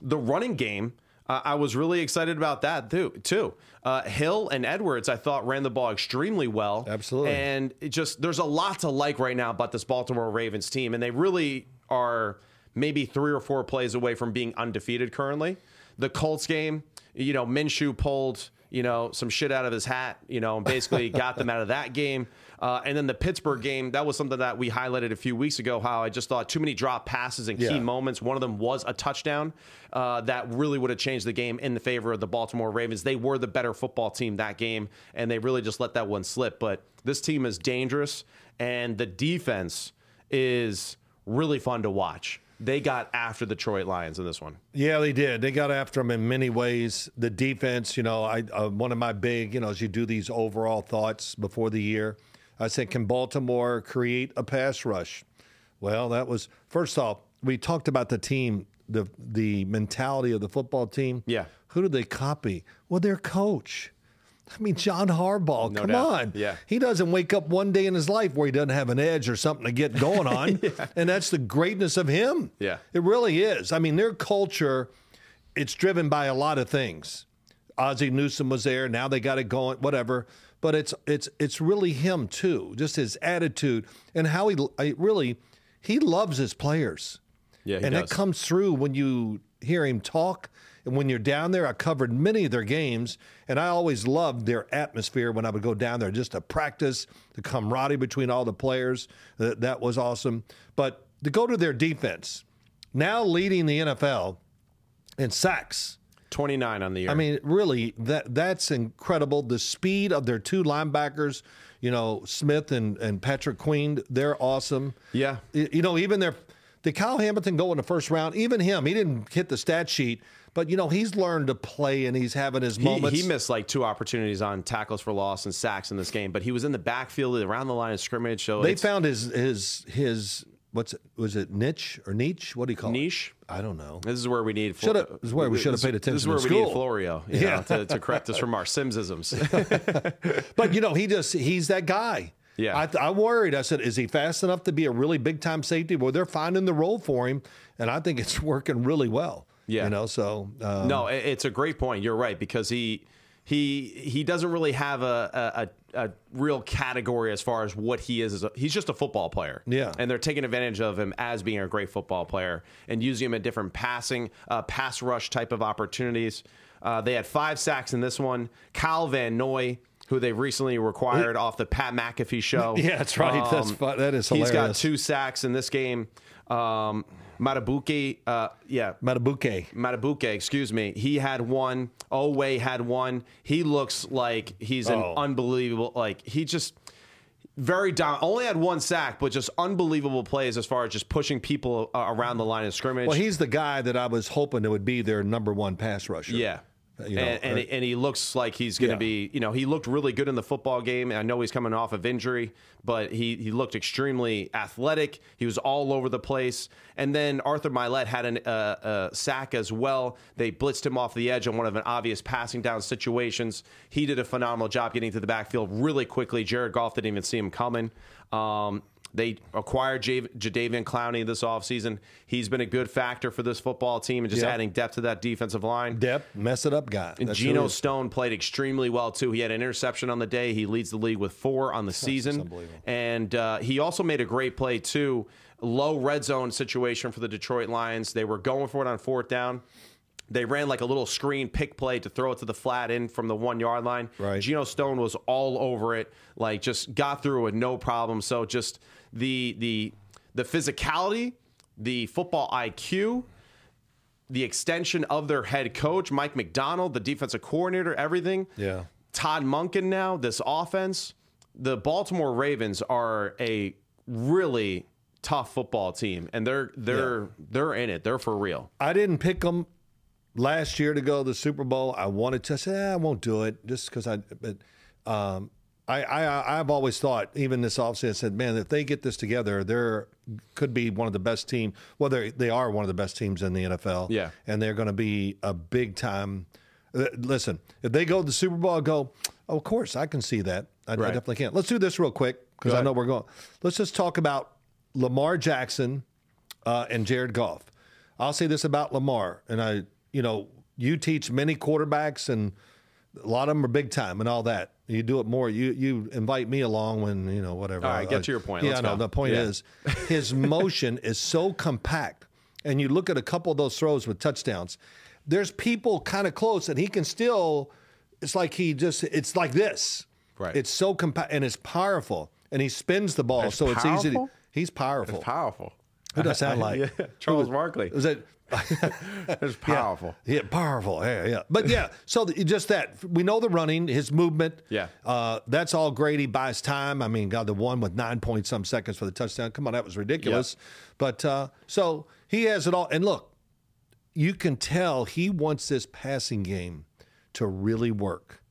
the running game, uh, I was really excited about that too. Too uh, Hill and Edwards, I thought ran the ball extremely well. Absolutely. And it just there's a lot to like right now about this Baltimore Ravens team, and they really are maybe three or four plays away from being undefeated currently. The Colts game, you know, Minshew pulled you know some shit out of his hat, you know, and basically got them out of that game. Uh, and then the Pittsburgh game, that was something that we highlighted a few weeks ago. How I just thought too many drop passes and key Yeah. moments. One of them was a touchdown uh, that really would have changed the game in the favor of the Baltimore Ravens. They were the better football team that game, and they really just let that one slip. But this team is dangerous, and the defense is really fun to watch. They got after the Detroit Lions in this one. Yeah, they did. They got after them in many ways. The defense, you know, I uh, one of my big, you know, as you do these overall thoughts before the year, I said, can Baltimore create a pass rush? Well, that was first off. We talked about the team, the the mentality of the football team. Yeah. Who did they copy? Well, their coach. I mean, John Harbaugh. come doubt. on. Yeah. He doesn't wake up one day in his life where he doesn't have an edge or something to get going on. And that's the greatness of him. Yeah. It really is. I mean, their culture, it's driven by a lot of things. Ozzie Newsome was there. Now they got it going, whatever. But it's it's it's really him too. Just his attitude and how he I really he loves his players. Yeah, he and does. that comes through when you hear him talk. And when you're down there, I covered many of their games, and I always loved their atmosphere when I would go down there just to practice, the camaraderie between all the players. That, that was awesome. But to go to their defense, now leading the NFL in sacks. 29 on the year. I mean, really, that that's incredible. The speed of their two linebackers, you know, Smith and, and Patrick Queen, they're awesome. Yeah. Y- You know, even their did Kyle Hamilton go in the first round? Even him, he didn't hit the stat sheet, but you know, he's learned to play and he's having his moments. he missed like two opportunities on tackles for loss and sacks in this game, but he was in the backfield around the line of scrimmage. So they found his his his what's it was it niche or niche? What do you call niche. it? Niche. I don't know. This is where we need. Should've- this is where we should've this- paid This is where we school. need Florio, Yeah. know, to, to correct us from our Simmsisms. But you know, he just he's that guy. Yeah. I, I worried. I said, is he fast enough to be a really big time safety? Well, they're finding the role for him, and I think it's working really well. Yeah. you know. So um, no, it's a great point. You're right because he he he doesn't really have a a real category as far as what he is. A, he's just a football player. Yeah. and they're taking advantage of him as being a great football player and using him in different passing, uh, pass rush type of opportunities. Uh, they had five sacks in this one. Kyle Van Noy, who they've recently required off the Pat McAfee show. Yeah, that's right. That's Um, fu- that is He's got two sacks in this game. Um, Madubuike, uh, yeah, Madubuike. Madubuike, excuse me. He had one. Oweh had one. He looks like he's an Oh. unbelievable. Like he just very down. Only had one sack, but just unbelievable plays as far as just pushing people uh, around the line of scrimmage. Well, he's the guy that I was hoping it would be their number one pass rusher. yeah. You know, and, and, uh, he, and he looks like he's going to Yeah. be, you know, he looked really good in the football game. And I know he's coming off of injury, but he, he looked extremely athletic. He was all over the place. And then Arthur Maulet had an, uh, a sack as well. They blitzed him off the edge on one of an obvious passing down situations. He did a phenomenal job getting to the backfield really quickly. Jared Goff didn't even see him coming. Um, they acquired J- Jadeveon Clowney this offseason. He's been a good factor for this football team and just Yep. adding depth to that defensive line. Depth, mess it up guy. And That's Geno. Stone played extremely well too. He had an interception on the day. He leads the league with four on the season, and uh, he also made a great play too. Low red zone situation for the Detroit Lions. They were going for it on fourth down. They ran like a little screen pick play to throw it to the flat end from the one yard line. Right. Geno Stone was all over it, like just got through with no problem. So just the the the physicality, the football IQ, the extension of their head coach, Mike Macdonald, the defensive coordinator, everything. Yeah. Todd Monken now, this offense. The Baltimore Ravens are a really tough football team, and they're they're they're in it. They're for real. I didn't pick them last year to go to the Super Bowl. I wanted to. I said, eh, I won't do it just because I. But um, I, I I've always thought, even this offseason, I said, man, if they get this together, they're could be one of the best team. Well, they are one of the best teams in the NFL. Yeah. and they're going to be a big time. uh, Listen, if they go to the Super Bowl, I go. Oh, of course, I can see that. I, I definitely can. Let's do this real quick because I know we're going. Let's just talk about Lamar Jackson uh, and Jared Goff. I'll say this about Lamar, and I, you know, you teach many quarterbacks, and a lot of them are big time and all that. You do it more. You you invite me along when you know whatever. All right, get to your point. Yeah, Let's know. go. The point Yeah. is, his motion is so compact, and you look at a couple of those throws with touchdowns. There's people kind of close, and he can still. It's like he just. It's like this. Right. It's so compact and it's powerful, and he spins the ball, It's so it's easy. To, he's powerful. Powerful. Who does that sound like? yeah, Charles Barkley. Is it? It's powerful. Yeah, powerful. Yeah, yeah. But yeah, so th- just that we know the running, his movement. Yeah. uh, that's all great. He buys time. I mean, God, the one with nine point some seconds for the touchdown. Come on, that was ridiculous. But uh, so he has it all. And look, you can tell he wants this passing game to really work.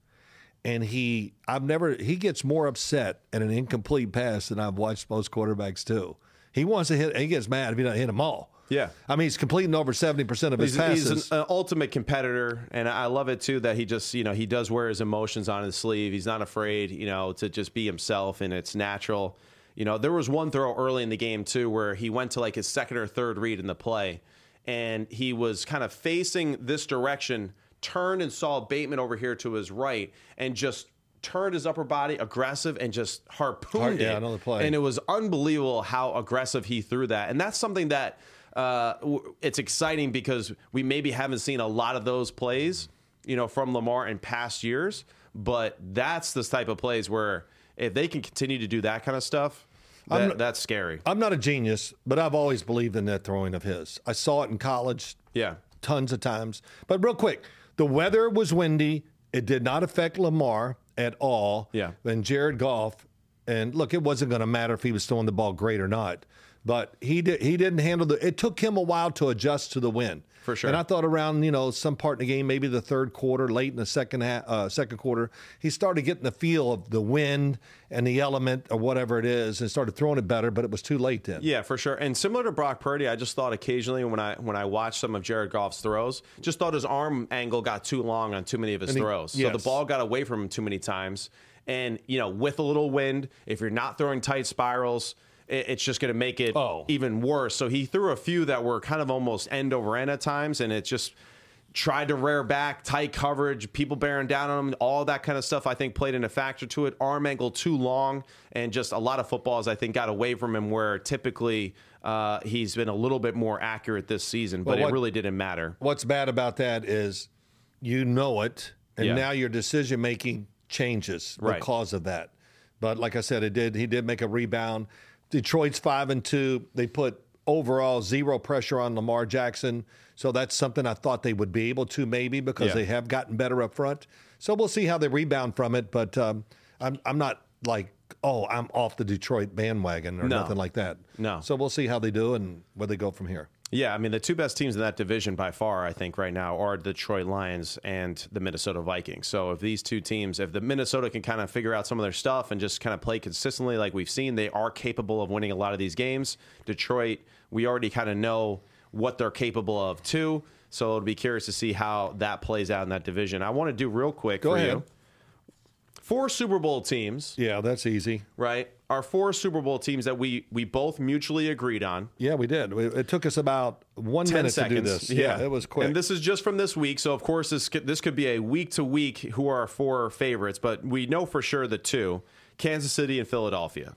And he, I've never, he gets more upset at an incomplete pass than I've watched most quarterbacks do. He wants to hit, he gets mad if he doesn't hit them all. Yeah. I mean, he's completing over 70% of his He's, passes. he's an, an ultimate competitor, and I love it too that he just, you know, he does wear his emotions on his sleeve. He's not afraid, you know, to just be himself, and it's natural. You know, there was one throw early in the game too where he went to like his second or third read in the play, and he was kind of facing this direction, turned and saw Bateman over here to his right, and just turned his upper body aggressive and just harpooned Har- yeah, it. another play. And it was unbelievable how aggressive he threw that, and that's something that uh, it's exciting because we maybe haven't seen a lot of those plays, you know, from Lamar in past years. But that's the type of plays where if they can continue to do that kind of stuff, that, not- that's scary. I'm not a genius, but I've always believed in that throwing of his. I saw it in college Yeah, tons of times. But real quick, the weather was windy. It did not affect Lamar at all. Yeah. And Jared Goff, and look, it wasn't going to matter if he was throwing the ball great or not. But he did. He didn't handle the. It took him a while to adjust to the win. For sure. And I thought around you know some part in the game, maybe the third quarter, late in the second half, uh, second quarter, he started getting the feel of the wind and the element or whatever it is, and started throwing it better. But it was too late then. yeah, for sure. And similar to Brock Purdy, I just thought occasionally when I when I watched some of Jared Goff's throws, just thought his arm angle got too long on too many of his he- throws. So the ball got away from him too many times. And you know, with a little wind, if you're not throwing tight spirals, it's just going to make it Oh. even worse. So he threw a few that were kind of almost end over end at times, and it just tried to rear back, tight coverage, people bearing down on him, all that kind of stuff. I think played in a factor to it. Arm angle too long, and just a lot of footballs I think got away from him where typically uh, he's been a little bit more accurate this season, but Well, what- it really didn't matter. What's bad about that is you know it, and Yeah. now your decision making changes Right. because of that. But like I said, it did. He did make a rebound. Detroit's five and two. They put overall zero pressure on Lamar Jackson, so that's something I thought they would be able to maybe because Yeah. they have gotten better up front. So we'll see how they rebound from it. But um, I'm I'm not like oh I'm off the Detroit bandwagon or No. nothing like that. No. So we'll see how they do and where they go from here. Yeah, I mean the two best teams in that division by far, I think, right now are the Detroit Lions and the Minnesota Vikings. So if these two teams, if the Minnesota can kind of figure out some of their stuff and just kind of play consistently like we've seen, they are capable of winning a lot of these games. Detroit, we already kind of know what they're capable of too. So it'll be curious to see how that plays out in that division. I want to do real quick Go for ahead. you. Four Super Bowl teams, Yeah, that's easy. right? Are four Super Bowl teams that we we both mutually agreed on. Yeah, we did. It took us about one minute seconds. to do this. Yeah, it was quick. And this is just from this week. So, of course, this could, this could be a week to week who are our four favorites, but we know for sure the two Kansas City and Philadelphia,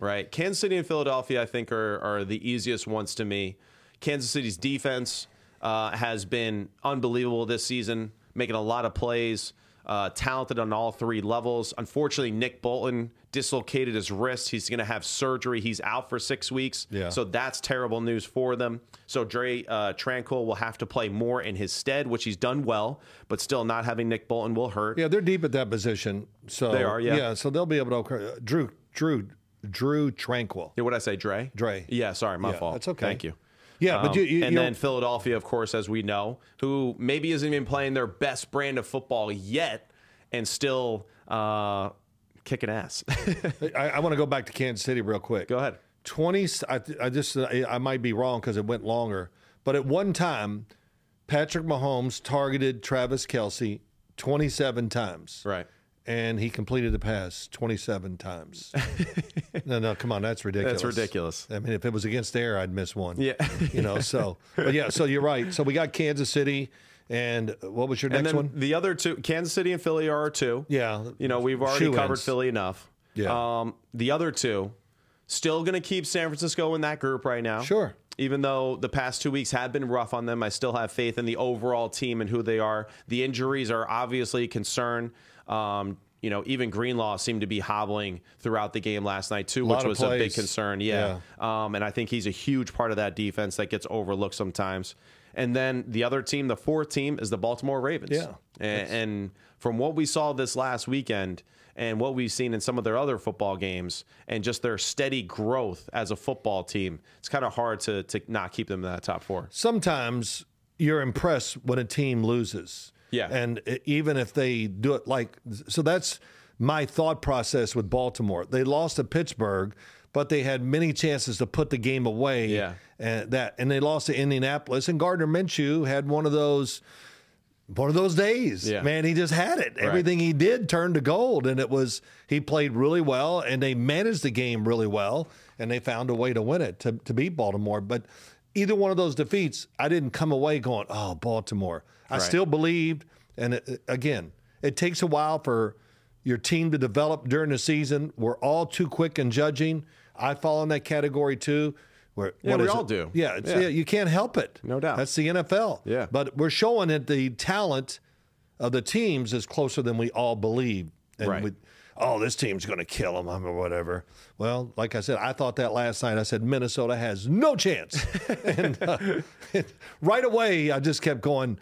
right? Kansas City and Philadelphia, I think, are, are the easiest ones to me. Kansas City's defense uh, has been unbelievable this season, making a lot of plays. Uh, talented on all three levels. Unfortunately, Nick Bolton dislocated his wrist. He's going to have surgery. He's out for six weeks. Yeah. So that's terrible news for them. So Dre uh, Tranquill will have to play more in his stead, which he's done well, but still not having Nick Bolton will hurt. yeah, they're deep at that position. So They are, yeah. Yeah, so they'll be able to. Drew, Drew, Drew Tranquill. Yeah, what I say, Dre? Dre. Yeah, sorry, my Yeah, fault. that's okay. Thank you. Yeah, but Um, you, you and then Philadelphia, of course, as we know, who maybe isn't even playing their best brand of football yet, and still uh, kicking ass. I, I want to go back to Kansas City real quick. Go ahead. 20 I, I just I, I might be wrong because it went longer but at one time patrick mahomes targeted travis kelce 27 times right. And he completed the pass 27 times no no come on that's ridiculous That's ridiculous. i mean if it was against air i'd miss one Yeah. you know so but yeah so you're right so we got kansas city and what was your next one the other two, Kansas City and Philly are our two. yeah You know, we've already Shoe covered ins. Philly enough. Yeah. Um, the other two, still going to keep San Francisco in that group right now. Sure. Even though the past two weeks have been rough on them, I still have faith in the overall team and who they are. The injuries are obviously a concern. Um, you know, even Greenlaw seemed to be hobbling throughout the game last night too, which was a big plays. concern. Yeah. Um, and I think he's a huge part of that defense that gets overlooked sometimes. And then the other team, the fourth team, is the Baltimore Ravens. Yeah. And, and from what we saw this last weekend and what we've seen in some of their other football games and just their steady growth as a football team, it's kind of hard to, to not keep them in that top four. sometimes you're impressed when a team loses. Yeah. And even if they do it like, so that's my thought process with Baltimore. They lost to Pittsburgh, but they had many chances to put the game away. Yeah. And that, and they lost to Indianapolis. And Gardner Minshew had one of those, one of those days. Yeah. Man, he just had it. Everything he did turned to gold, and it was he played really well, and they managed the game really well, and they found a way to win it to to beat Baltimore. But either one of those defeats, I didn't come away going, "Oh, Baltimore." I Right. still believed, and it, again, it takes a while for your team to develop during the season. We're all too quick in judging. I fall in that category too. Where, Yeah, what we all it? do. Yeah, Yeah. yeah, you can't help it. No doubt. That's the NFL. Yeah. But we're showing that the talent of the teams is closer than we all believe. And Right. we, oh, this team's going to kill them or whatever. Well, like I said, I thought that last night. I said Minnesota has no chance, and uh, right away I just kept going.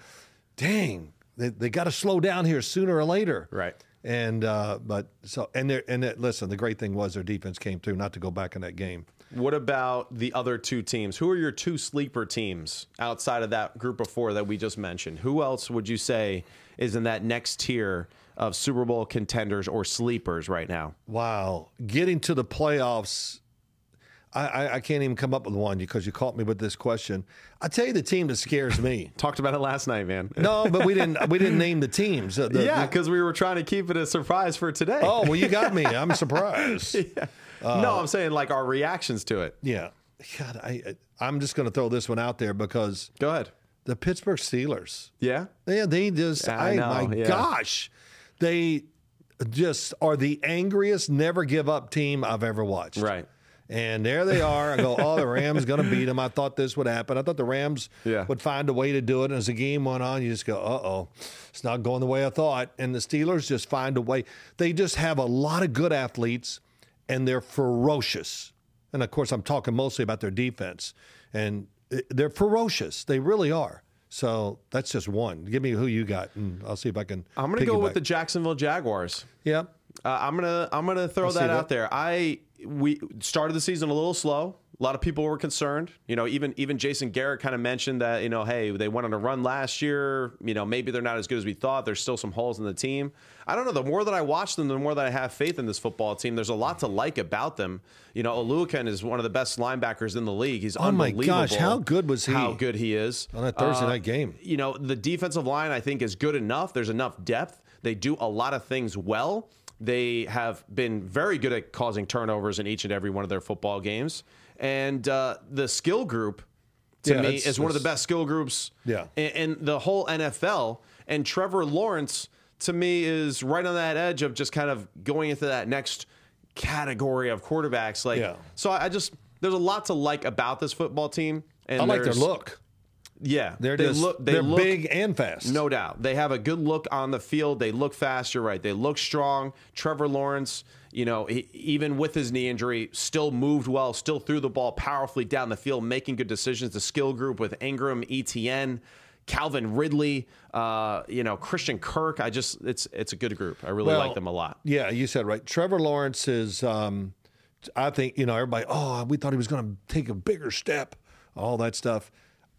Dang, they, they got to slow down here sooner or later. Right. And uh, but so and there and listen, the great thing was their defense came through. Not to go back in that game. What about the other two teams? Who are your two sleeper teams outside of that group of four that we just mentioned? Who else would you say is in that next tier of Super Bowl contenders or sleepers right now? Wow, getting to the playoffs. I, I, I can't even come up with one because you caught me with this question. I tell you, the team that scares me. Talked about it last night, man. No, but we didn't. We didn't name the teams. Uh, the- yeah, because we were trying to keep it a surprise for today. oh well, you got me. I'm surprised. no, I'm saying like our reactions to it. Yeah. God, I I'm just going to throw this one out there because Go ahead. The Pittsburgh Steelers. Yeah. Yeah, they just, I I, know, my yeah. gosh, they just are the angriest, never give up team I've ever watched. Right. And there they are. I go, oh, the Rams going to beat them. I thought this would happen. I thought the Rams Yeah. would find a way to do it. And as the game went on, you just go, uh oh, it's not going the way I thought. And the Steelers just find a way. They just have a lot of good athletes, and they're ferocious. And of course, I'm talking mostly about their defense. And they're ferocious. They really are. So that's just one. Give me who you got, and I'll see if I can. I'm going to go with the Jacksonville Jaguars. Yeah. Uh, I'm gonna I'm gonna throw that. out there. I we started the season a little slow. A lot of people were concerned. You know, even even Jason Garrett kind of mentioned that you know, hey, they went on a run last year. You know, maybe they're not as good as we thought. There's still some holes in the team. I don't know. The more that I watch them, the more that I have faith in this football team. There's a lot to like about them. You know, Oluokun is one of the best linebackers in the league. He's Oh my unbelievable. gosh, how good was he? How good he is On that Thursday Uh, night game. you know, the defensive line, I think, is good enough. There's enough depth. They do a lot of things well. They have been very good at causing turnovers in each and every one of their football games. And uh, the skill group, to Yeah, me, is one of the best skill groups Yeah. in, in the whole NFL. And Trevor Lawrence, to me, is right on that edge of just kind of going into that next category of quarterbacks. Like, Yeah. so I just there's a lot to like about this football team. And I like their look. Yeah, They're they just look. They they're look, big and fast. no doubt. They have a good look on the field. They look fast. You're right. They look strong. Trevor Lawrence, you know, he, even with his knee injury, still moved well, still threw the ball powerfully down the field, making good decisions. The skill group with Ingram, Etienne, Calvin Ridley, uh, you know, Christian Kirk. I just, it's it's a good group. I really Well, like them a lot. Yeah, you said right. Trevor Lawrence is. Um, I think you know everybody. Oh, we thought he was going to take a bigger step. All that stuff.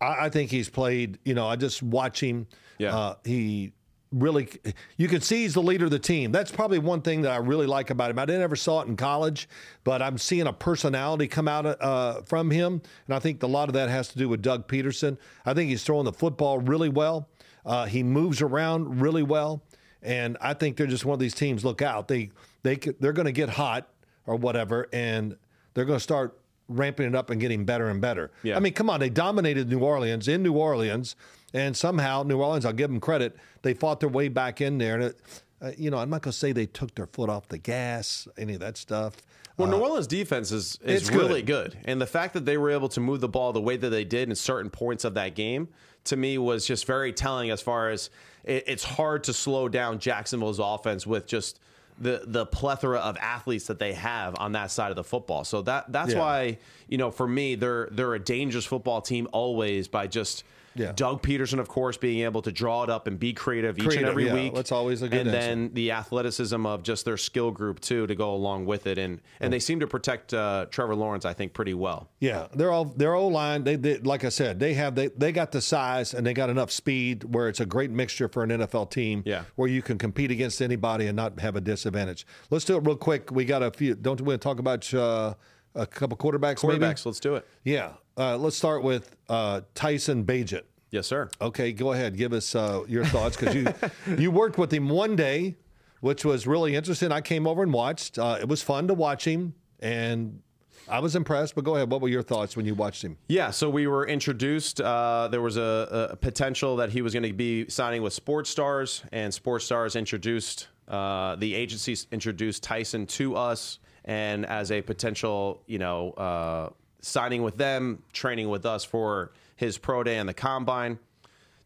I, I think he's played. You know, I just watch him. Yeah. Uh, he really. You can see he's the leader of the team. That's probably one thing that I really like about him. I didn't ever saw it in college, but I'm seeing a personality come out uh, from him, and I think a lot of that has to do with Doug Pederson. I think he's throwing the football really well. Uh, he moves around really well. And I think they're just one of these teams. Look out! They they they're going to get hot or whatever, and they're going to start ramping it up and getting better and better. Yeah. I mean, come on! They dominated New Orleans in New Orleans, and somehow New Orleans, I'll give them credit, they fought their way back in there. And it, uh, you know, I'm not going to say they took their foot off the gas, any of that stuff. Well, New Orleans defense is, is it's good. really good. And the fact that they were able to move the ball the way that they did in certain points of that game, to me, was just very telling as far as it, it's hard to slow down Jacksonville's offense with just the the plethora of athletes that they have on that side of the football. So that that's Yeah. why, you know, for me, they're they're a dangerous football team always by just Yeah. Doug Pederson, of course, being able to draw it up and be creative each and every yeah, week. that's always a good And answer. then the athleticism of just their skill group too to go along with it, and and they seem to protect uh, Trevor Lawrence, I think, pretty well. Yeah, they're all their O line. They, they like I said, they have they they got the size and they got enough speed where it's a great mixture for an NFL team. Yeah. where you can compete against anybody and not have a disadvantage. Let's do it real quick. We got a few. Don't we want to talk about uh, a couple quarterbacks? Maybe. Quarterbacks, let's do it. Yeah. Uh, let's start with uh, Tyson Bagent. Yes, sir. Okay, go ahead. Give us uh, your thoughts because you you worked with him one day, which was really interesting. I came over and watched. Uh, it was fun to watch him, and I was impressed. But go ahead. What were your thoughts when you watched him? Yeah, so we were introduced. Uh, there was a, a potential that he was going to be signing with Sports Stars, and Sports Stars introduced uh, the agencies introduced Tyson to us, and as a potential, you know, uh, signing with them, training with us for his pro day and the combine.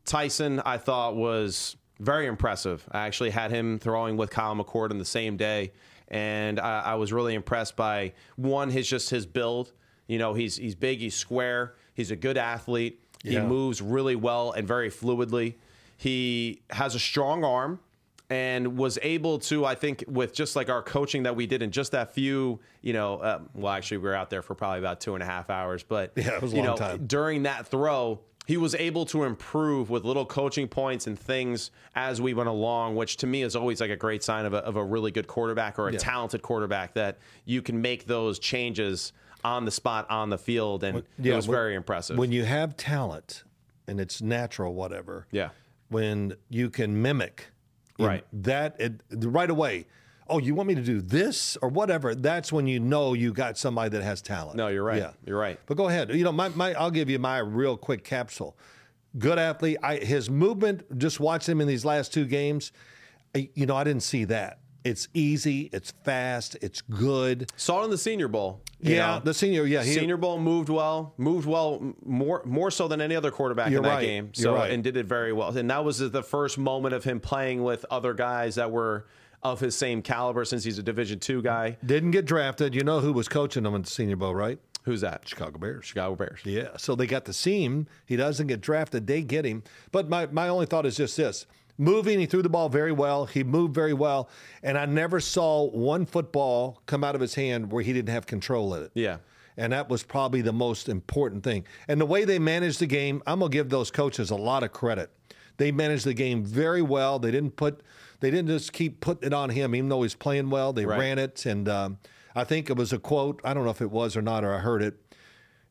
Tyson, I thought was very impressive. I actually had him throwing with Kyle McCord on the same day, and I, I was really impressed by one his just his build. You know, he's he's big, he's square, he's a good athlete. He moves really well and very fluidly. He has a strong arm and was able to, I think, with just like our coaching that we did in just that few, you know, uh, well, actually, we were out there for probably about two and a half hours, but Yeah, it was a you long know, time. during that throw, he was able to improve with little coaching points and things as we went along, which to me is always like a great sign of a, of a really good quarterback or a talented quarterback that you can make those changes on the spot on the field, and it was when- very impressive. When you have talent and it's natural, whatever. yeah, When you can mimic, Right. That it, right away. Oh, you want me to do this or whatever? That's when you know you got somebody that has talent. no, you're right. Yeah. You're right. But go ahead. You know, my, my I'll give you my real quick capsule. good athlete. I, his movement, just watching him in these last two games, I, you know, I didn't see that. It's easy, it's fast, it's good. Saw it in the Senior Bowl. Yeah, know? the senior, yeah, he, Senior Bowl moved well, moved well more more so than any other quarterback in that right. game. So right. and did it very well. And that was the first moment of him playing with other guys that were of his same caliber since he's a Division two guy. didn't get drafted. You know who was coaching him in the Senior Bowl, right? Who's that? Chicago Bears. Chicago Bears. Yeah, so they got to see him. He doesn't get drafted. They get him. But my, my only thought is just this moving, he threw the ball very well. He moved very well. And I never saw one football come out of his hand where he didn't have control of it. Yeah. And that was probably the most important thing. And the way they managed the game, I'm going to give those coaches a lot of credit. They managed the game very well. They didn't put, they didn't just keep putting it on him, even though he's playing well. They Right. ran it. And um, I think it was a quote. I don't know if it was or not, or I heard it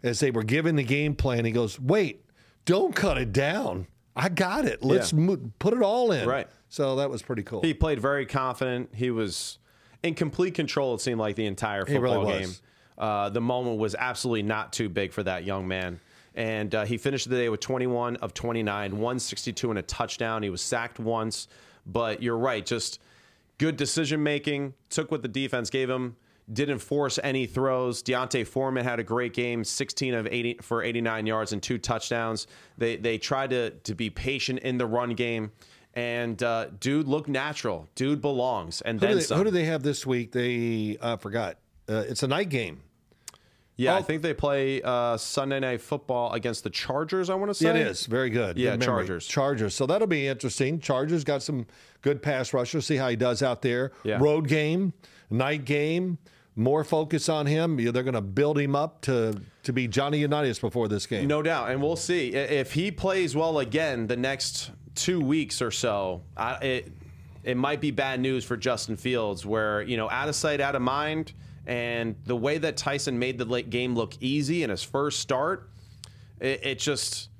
as they were giving the game plan. He goes, "Wait, don't cut it down. I got it. Let's Yeah. mo- put it all in." Right. So that was pretty cool. He played very confident. He was in complete control. It seemed like the entire He really football game. Uh, the moment was absolutely not too big for that young man. And uh, he finished the day with 21 of 29, 162 and a touchdown. He was sacked once, but you're right. Just good decision making. Took what the defense gave him. Didn't force any throws. D'Onta Foreman had a great game, 16 of 80 for 89 yards and two touchdowns. They they tried to to be patient in the run game, and uh, dude looked natural. Dude belongs, and who, then do they, some. who do they have this week? They I forgot. Uh, it's a night game. yeah, I oh. think they play uh, Sunday night football against the Chargers. I want to say It is very good. Yeah, Good. Chargers. Chargers. So that'll be interesting. Chargers got some good pass rushers. See how he does out there. Yeah. Road game, night game. More focus on him. They're going to build him up to to be Johnny Unitas before this game. No doubt, and we'll see if he plays well again the next two weeks or so. I, it it might be bad news for Justin Fields, where you know out of sight, out of mind, and the way that Tyson made the late game look easy in his first start, it, it just.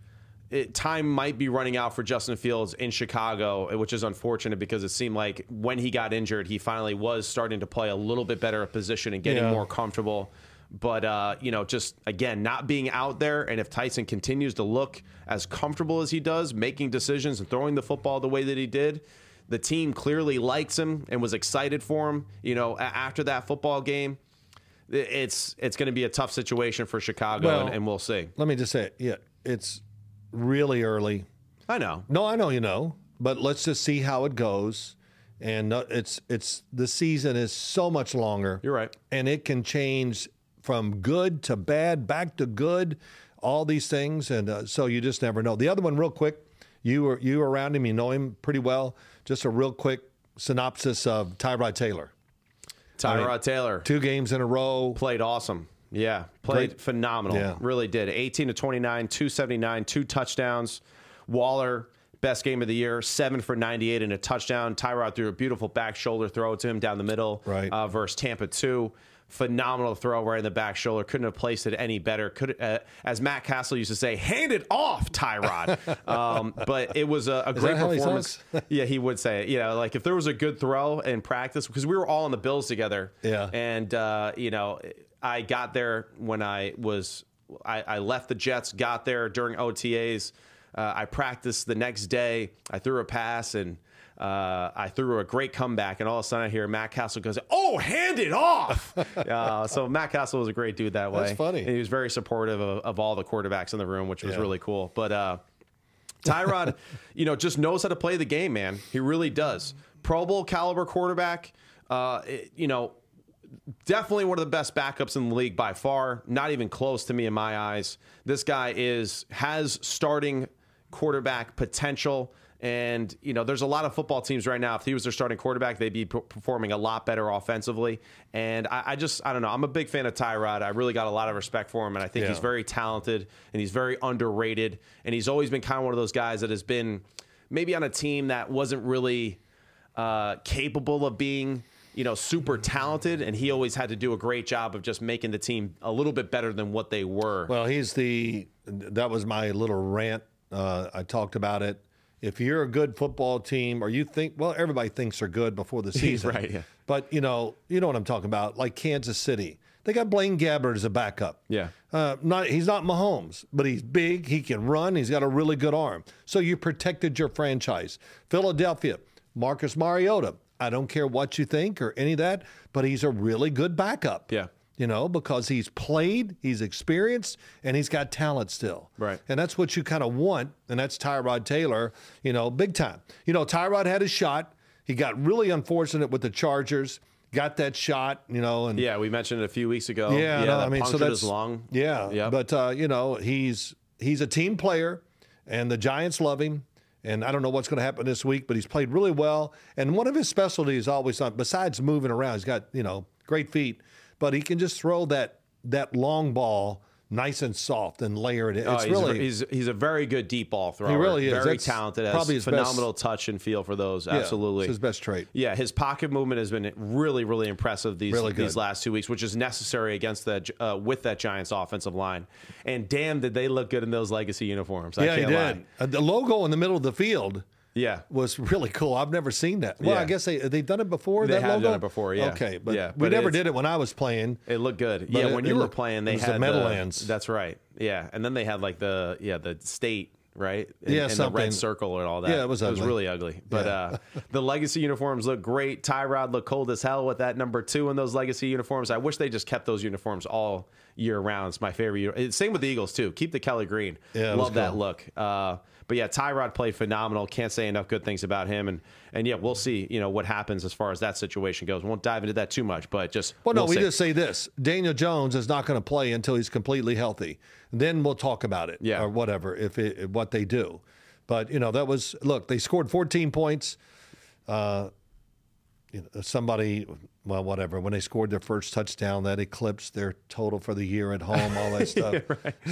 It, time might be running out for Justin Fields in Chicago, which is unfortunate because it seemed like when he got injured, he finally was starting to play a little bit better a position and getting Yeah. more comfortable. But uh, you know, just again, not being out there, and if Tyson continues to look as comfortable as he does, making decisions and throwing the football the way that he did, the team clearly likes him and was excited for him. You know, after that football game, it's it's going to be a tough situation for Chicago, Well- and, and we'll see. Let me just say it. Yeah, it's really early. I know. No, I know you know, but let's just see how it goes. And uh, it's it's the season is so much longer. You're right. and it can change from good to bad, back to good, all these things, and uh, so you just never know. The other one, real quick, you were you were around him, you know him pretty well. Just a real quick synopsis of Tyrod Taylor. Tyrod Taylor Two games in a row. played awesome. Yeah, played Great. phenomenal. Yeah. Really did. 18 to 29, 279, two touchdowns. Waller, best game of the year, seven for 98 and a touchdown. Tyrod threw a beautiful back shoulder throw to him down the middle Right. uh, versus Tampa 2. Phenomenal throw right in the back shoulder. Couldn't have placed it any better. Could, uh, as Matt Cassel used to say, hand it off, Tyrod. um, but it was a, a great how he performance. yeah, he would say it. You know, like if there was a good throw in practice, because we were all on the Bills together. Yeah. And, uh, you know, I got there when I was, I, I left the Jets, got there during OTAs. Uh, I practiced the next day. I threw a pass and uh, I threw a great comeback. And all of a sudden I hear Matt Cassel goes, Oh, hand it off. uh, so Matt Cassel was a great dude that way. That's funny. And he was very supportive of, of all the quarterbacks in the room, which was Yeah. really cool. But, uh, Tyrod, you know, just knows how to play the game, man. He really does. Pro Bowl caliber quarterback. Uh, it- you know, definitely one of the best backups in the league by far. Not even close to me in my eyes. This guy is has starting quarterback potential. And you know, there's a lot of football teams right now. If he was their starting quarterback, they'd be performing a lot better offensively. And I, I just, I don't know. I'm a big fan of Tyrod. I really got a lot of respect for him, and I think Yeah. he's very talented and he's very underrated. And he's always been kind of one of those guys that has been maybe on a team that wasn't really uh, capable of being, you know, super talented, and he always had to do a great job of just making the team a little bit better than what they were. Well, he's the. That was my little rant. Uh, I talked about it. If you're a good football team, or you think, well, everybody thinks they're good before the season, Right, yeah. But you know, you know what I'm talking about. Like Kansas City, They got Blaine Gabbert as a backup. Yeah. Uh, not he's not Mahomes, but he's big. He can run. He's got a really good arm. So you protected your franchise. Philadelphia, Marcus Mariota. I don't care what you think or any of that, but he's a really good backup. Yeah. You know, because he's played, he's experienced, and he's got talent still. Right. And that's what you kind of want, and that's Tyrod Taylor, you know, big time. You know, Tyrod had his shot. He got really unfortunate with the Chargers, got that shot, you know, and Yeah, we mentioned it a few weeks ago. yeah, no, that I mean, so that's long. Yeah, yeah. But uh, you know, he's he's a team player, and the Giants love him. And I don't know what's going to happen this week, but he's played really well. And one of his specialties always on, besides moving around, he's got you know great feet, but he can just throw that that long ball nice and soft and layer it in. Oh, It's he's, really a, he's he's a very good deep ball thrower. He really is. Very That's talented. Has probably his phenomenal touch and feel for those. yeah, Absolutely. it's his best trait. Yeah, his pocket movement has been really, really impressive these Really these last two weeks, which is necessary against that uh, with that Giants offensive line. And damn, did they look good in those legacy uniforms? I yeah, he did. lie. Uh, the logo in the middle of the field Yeah, was really cool. I've never seen that. Well, Yeah. I guess they they've done it before. They that have logo? done it before, yeah. Okay, but Yeah, we never did it when I was playing. it looked good. Yeah, it- when you were looked- playing, they had the Meadowlands. That's right. Yeah, and then they had like the yeah the state right? And, Yeah, and the red circle and all that. Yeah, it was It was really ugly. But Yeah. uh, the legacy uniforms look great. Tyrod looked cold as hell with that number two in those legacy uniforms. I wish they just kept those uniforms all year round. It's my favorite. Same with the Eagles too. Keep the Kelly green. Yeah, love that cool. look. Uh, but yeah, Tyrod played phenomenal. Can't say enough good things about him. And and yeah, we'll see. You know what happens as far as that situation goes. We Won't dive into that too much, but just Well, no, we'll we see. just say this: Daniel Jones is not going to play until he's completely healthy. Then we'll talk about it, Yeah. or whatever, if it, what they do. But you know, that was look. They scored 14 points. Uh, you know, somebody, well, whatever. When they scored their first touchdown, that eclipsed their total for the year at home, all that stuff.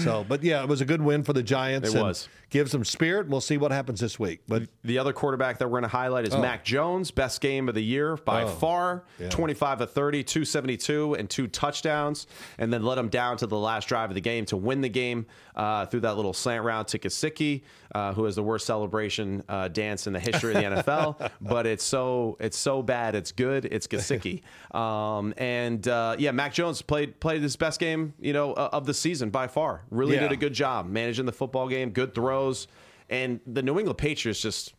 So, but yeah, it was a good win for the Giants. It and was. Gives them spirit. We'll see what happens this week. But The other quarterback that we're going to highlight is Mac Jones, best game of the year by Oh, far. yeah. 25 of 30, 272, and two touchdowns. And then let him down to the last drive of the game to win the game uh, through that little slant route to Gesicki, uh, who has the worst celebration uh, dance in the history of the NFL. But it's so it's so bad, it's good. It's Gesicki. Um, and uh, yeah, Mac Jones played played his best game, you know, uh, of the season by far. Really Yeah. did a good job managing the football game, good throws. And the New England Patriots just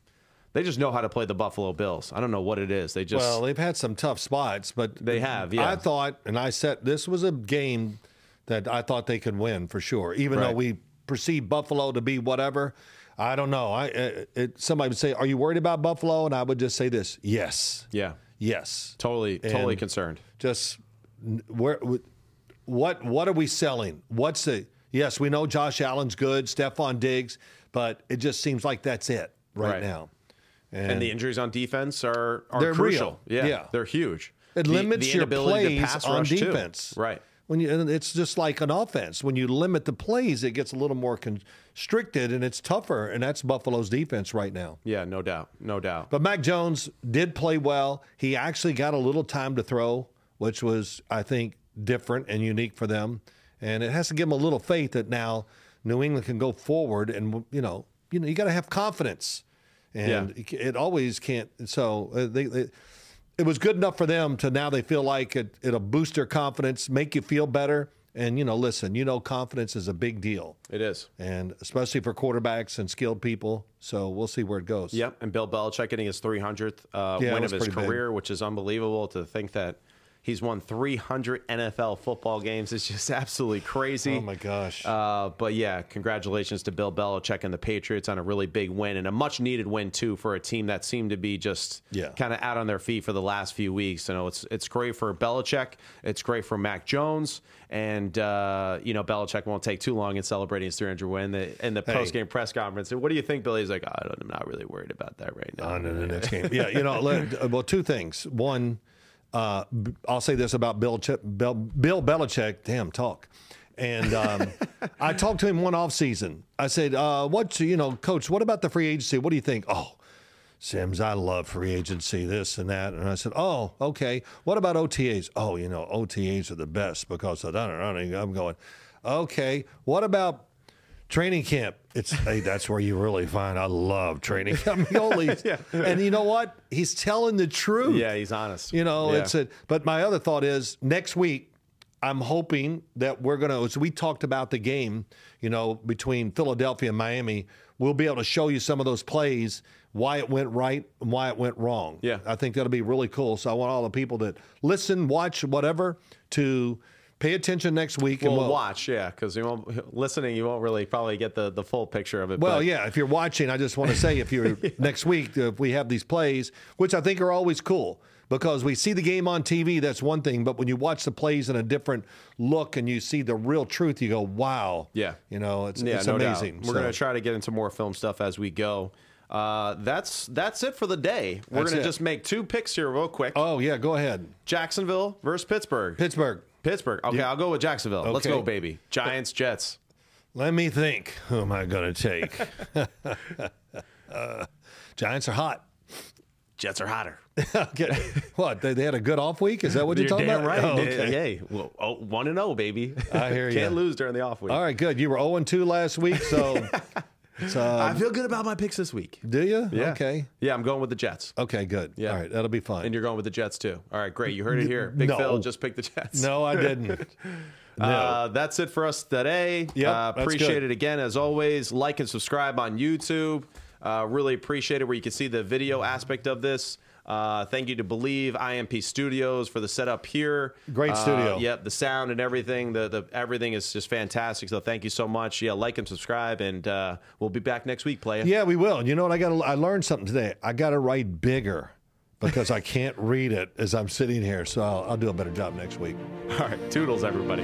they just know how to play the Buffalo Bills. I don't know what it is. They just Well, they've had some tough spots, but They have, yeah. I thought, and I said this was a game that I thought they could win for sure. Even though we perceive Buffalo to be whatever, I don't know. I it, it, somebody would say, "Are you worried about Buffalo?" And I would just say this: Yes, yeah, yes. totally totally And- concerned. Just where what what are we selling? What's the yes? We know Josh Allen's good, Stefon Diggs, but it just seems like that's it right, Right. now. And the injuries on defense are are crucial. Yeah, Yeah. they're huge. It The- limits the your inability to plays pass on rush, too. defense. Right. When you, and it's just like an offense. When you limit the plays, it gets a little more constricted and it's tougher. And that's Buffalo's defense right now. Yeah, no doubt, no doubt. But Mac Jones did play well. He actually got a little time to throw, which was, I think, different and unique for them. And it has to give them a little faith that now New England can go forward. And you know, you know, you got to have confidence. And it, it always can't. So uh, they, they, it was good enough for them to now they feel like it, it'll boost their confidence, make you feel better. And you know, listen, you know, confidence is a big deal, it is. and especially for quarterbacks and skilled people. So we'll see where it goes. Yep, and Bill Belichick getting his 300th uh, Yeah, win of his pretty big. career, which is unbelievable to think that he's won 300 NFL football games. It's just absolutely crazy. Oh my gosh. Uh, but yeah, congratulations to Bill Belichick and the Patriots on a really big win and a much needed win too for a team that seemed to be just Yeah. kind of out on their feet for the last few weeks. You know, it's it's great for Belichick, it's great for Mac Jones, and uh, you know Belichick won't take too long in celebrating his 300 win. The, in the post game press conference, and what do you think, Billy? He's like, I don't, I'm not really worried about that right now. on to the next game. Yeah, you know, well, two things. One, uh, I'll say this about Bill, Ch- Bill, Bill Belichick. Damn, talk. And um, I talked to him one off season. I said, uh, "What you know, Coach? What about the free agency? What do you think?" Oh, Simms, I love free agency, this and that. And I said, "Oh, okay. What about OTAs? Oh, you know, OTAs are the best because of that. I'm going, okay. What about training camp? It's hey, that's where you really find. I love training camp. And you know what? He's telling the truth. Yeah, he's honest. You know, Yeah. it's a. But my other thought is next week. I'm hoping that we're going to, as we talked about the game, you know, between Philadelphia and Miami, we'll be able to show you some of those plays, why it went right and why it went wrong. Yeah. I think that'll be really cool. So I want all the people that listen, watch, whatever, to pay attention next week. Well, and we'll watch, yeah, because you won't listening. You won't really probably get the, the full picture of it. Well, but- yeah. If you're watching, I just want to say, if you're next week, if we have these plays, which I think are always cool because we see the game on TV, that's one thing. But when you watch the plays in a different look and you see the real truth, you go, "Wow!" Yeah. you know, it's, yeah, it's no amazing. Doubt. We're So, going to try to get into more film stuff as we go. Uh, that's that's it for the day. We're That's going it. to just make two picks here, real quick. Oh yeah, go ahead. Jacksonville versus Pittsburgh. Pittsburgh. Pittsburgh. Okay, I'll go with Jacksonville. Let's Okay. go, baby. Giants, Jets. Let me think. Who am I going to take? Uh, Giants are hot. Jets are hotter. okay. What? They, they had a good off week? Is that what you're, talking damn about? right. Oh, okay. Hey, well, oh, one and zero, baby. I hear ya. Can't lose during the off week. All right, good. You were 0 2 last week, so. So I feel good about my picks this week. do you? Yeah. Okay. Yeah, I'm going with the Jets. Okay, good. Yeah. All right, that'll be fine. And you're going with the Jets too. All right, great. You heard it here. Big No. Phil just picked the Jets. no, I didn't. No. Uh, that's it for us today. Yep, uh, that's appreciate good. it again as always. Like and subscribe on YouTube. Uh, really appreciate it where you can see the video aspect of this. Uh, thank you to Believe IMP Studios for the setup here. Great Uh, studio. Yep, the sound and everything. The the everything is just fantastic. So thank you so much. Yeah, like and subscribe, and uh, we'll be back next week, playa. yeah, we will. You know what? I got. I learned something today. I got to write bigger because I can't read it as I'm sitting here. So I'll, I'll do a better job next week. All right, toodles, everybody.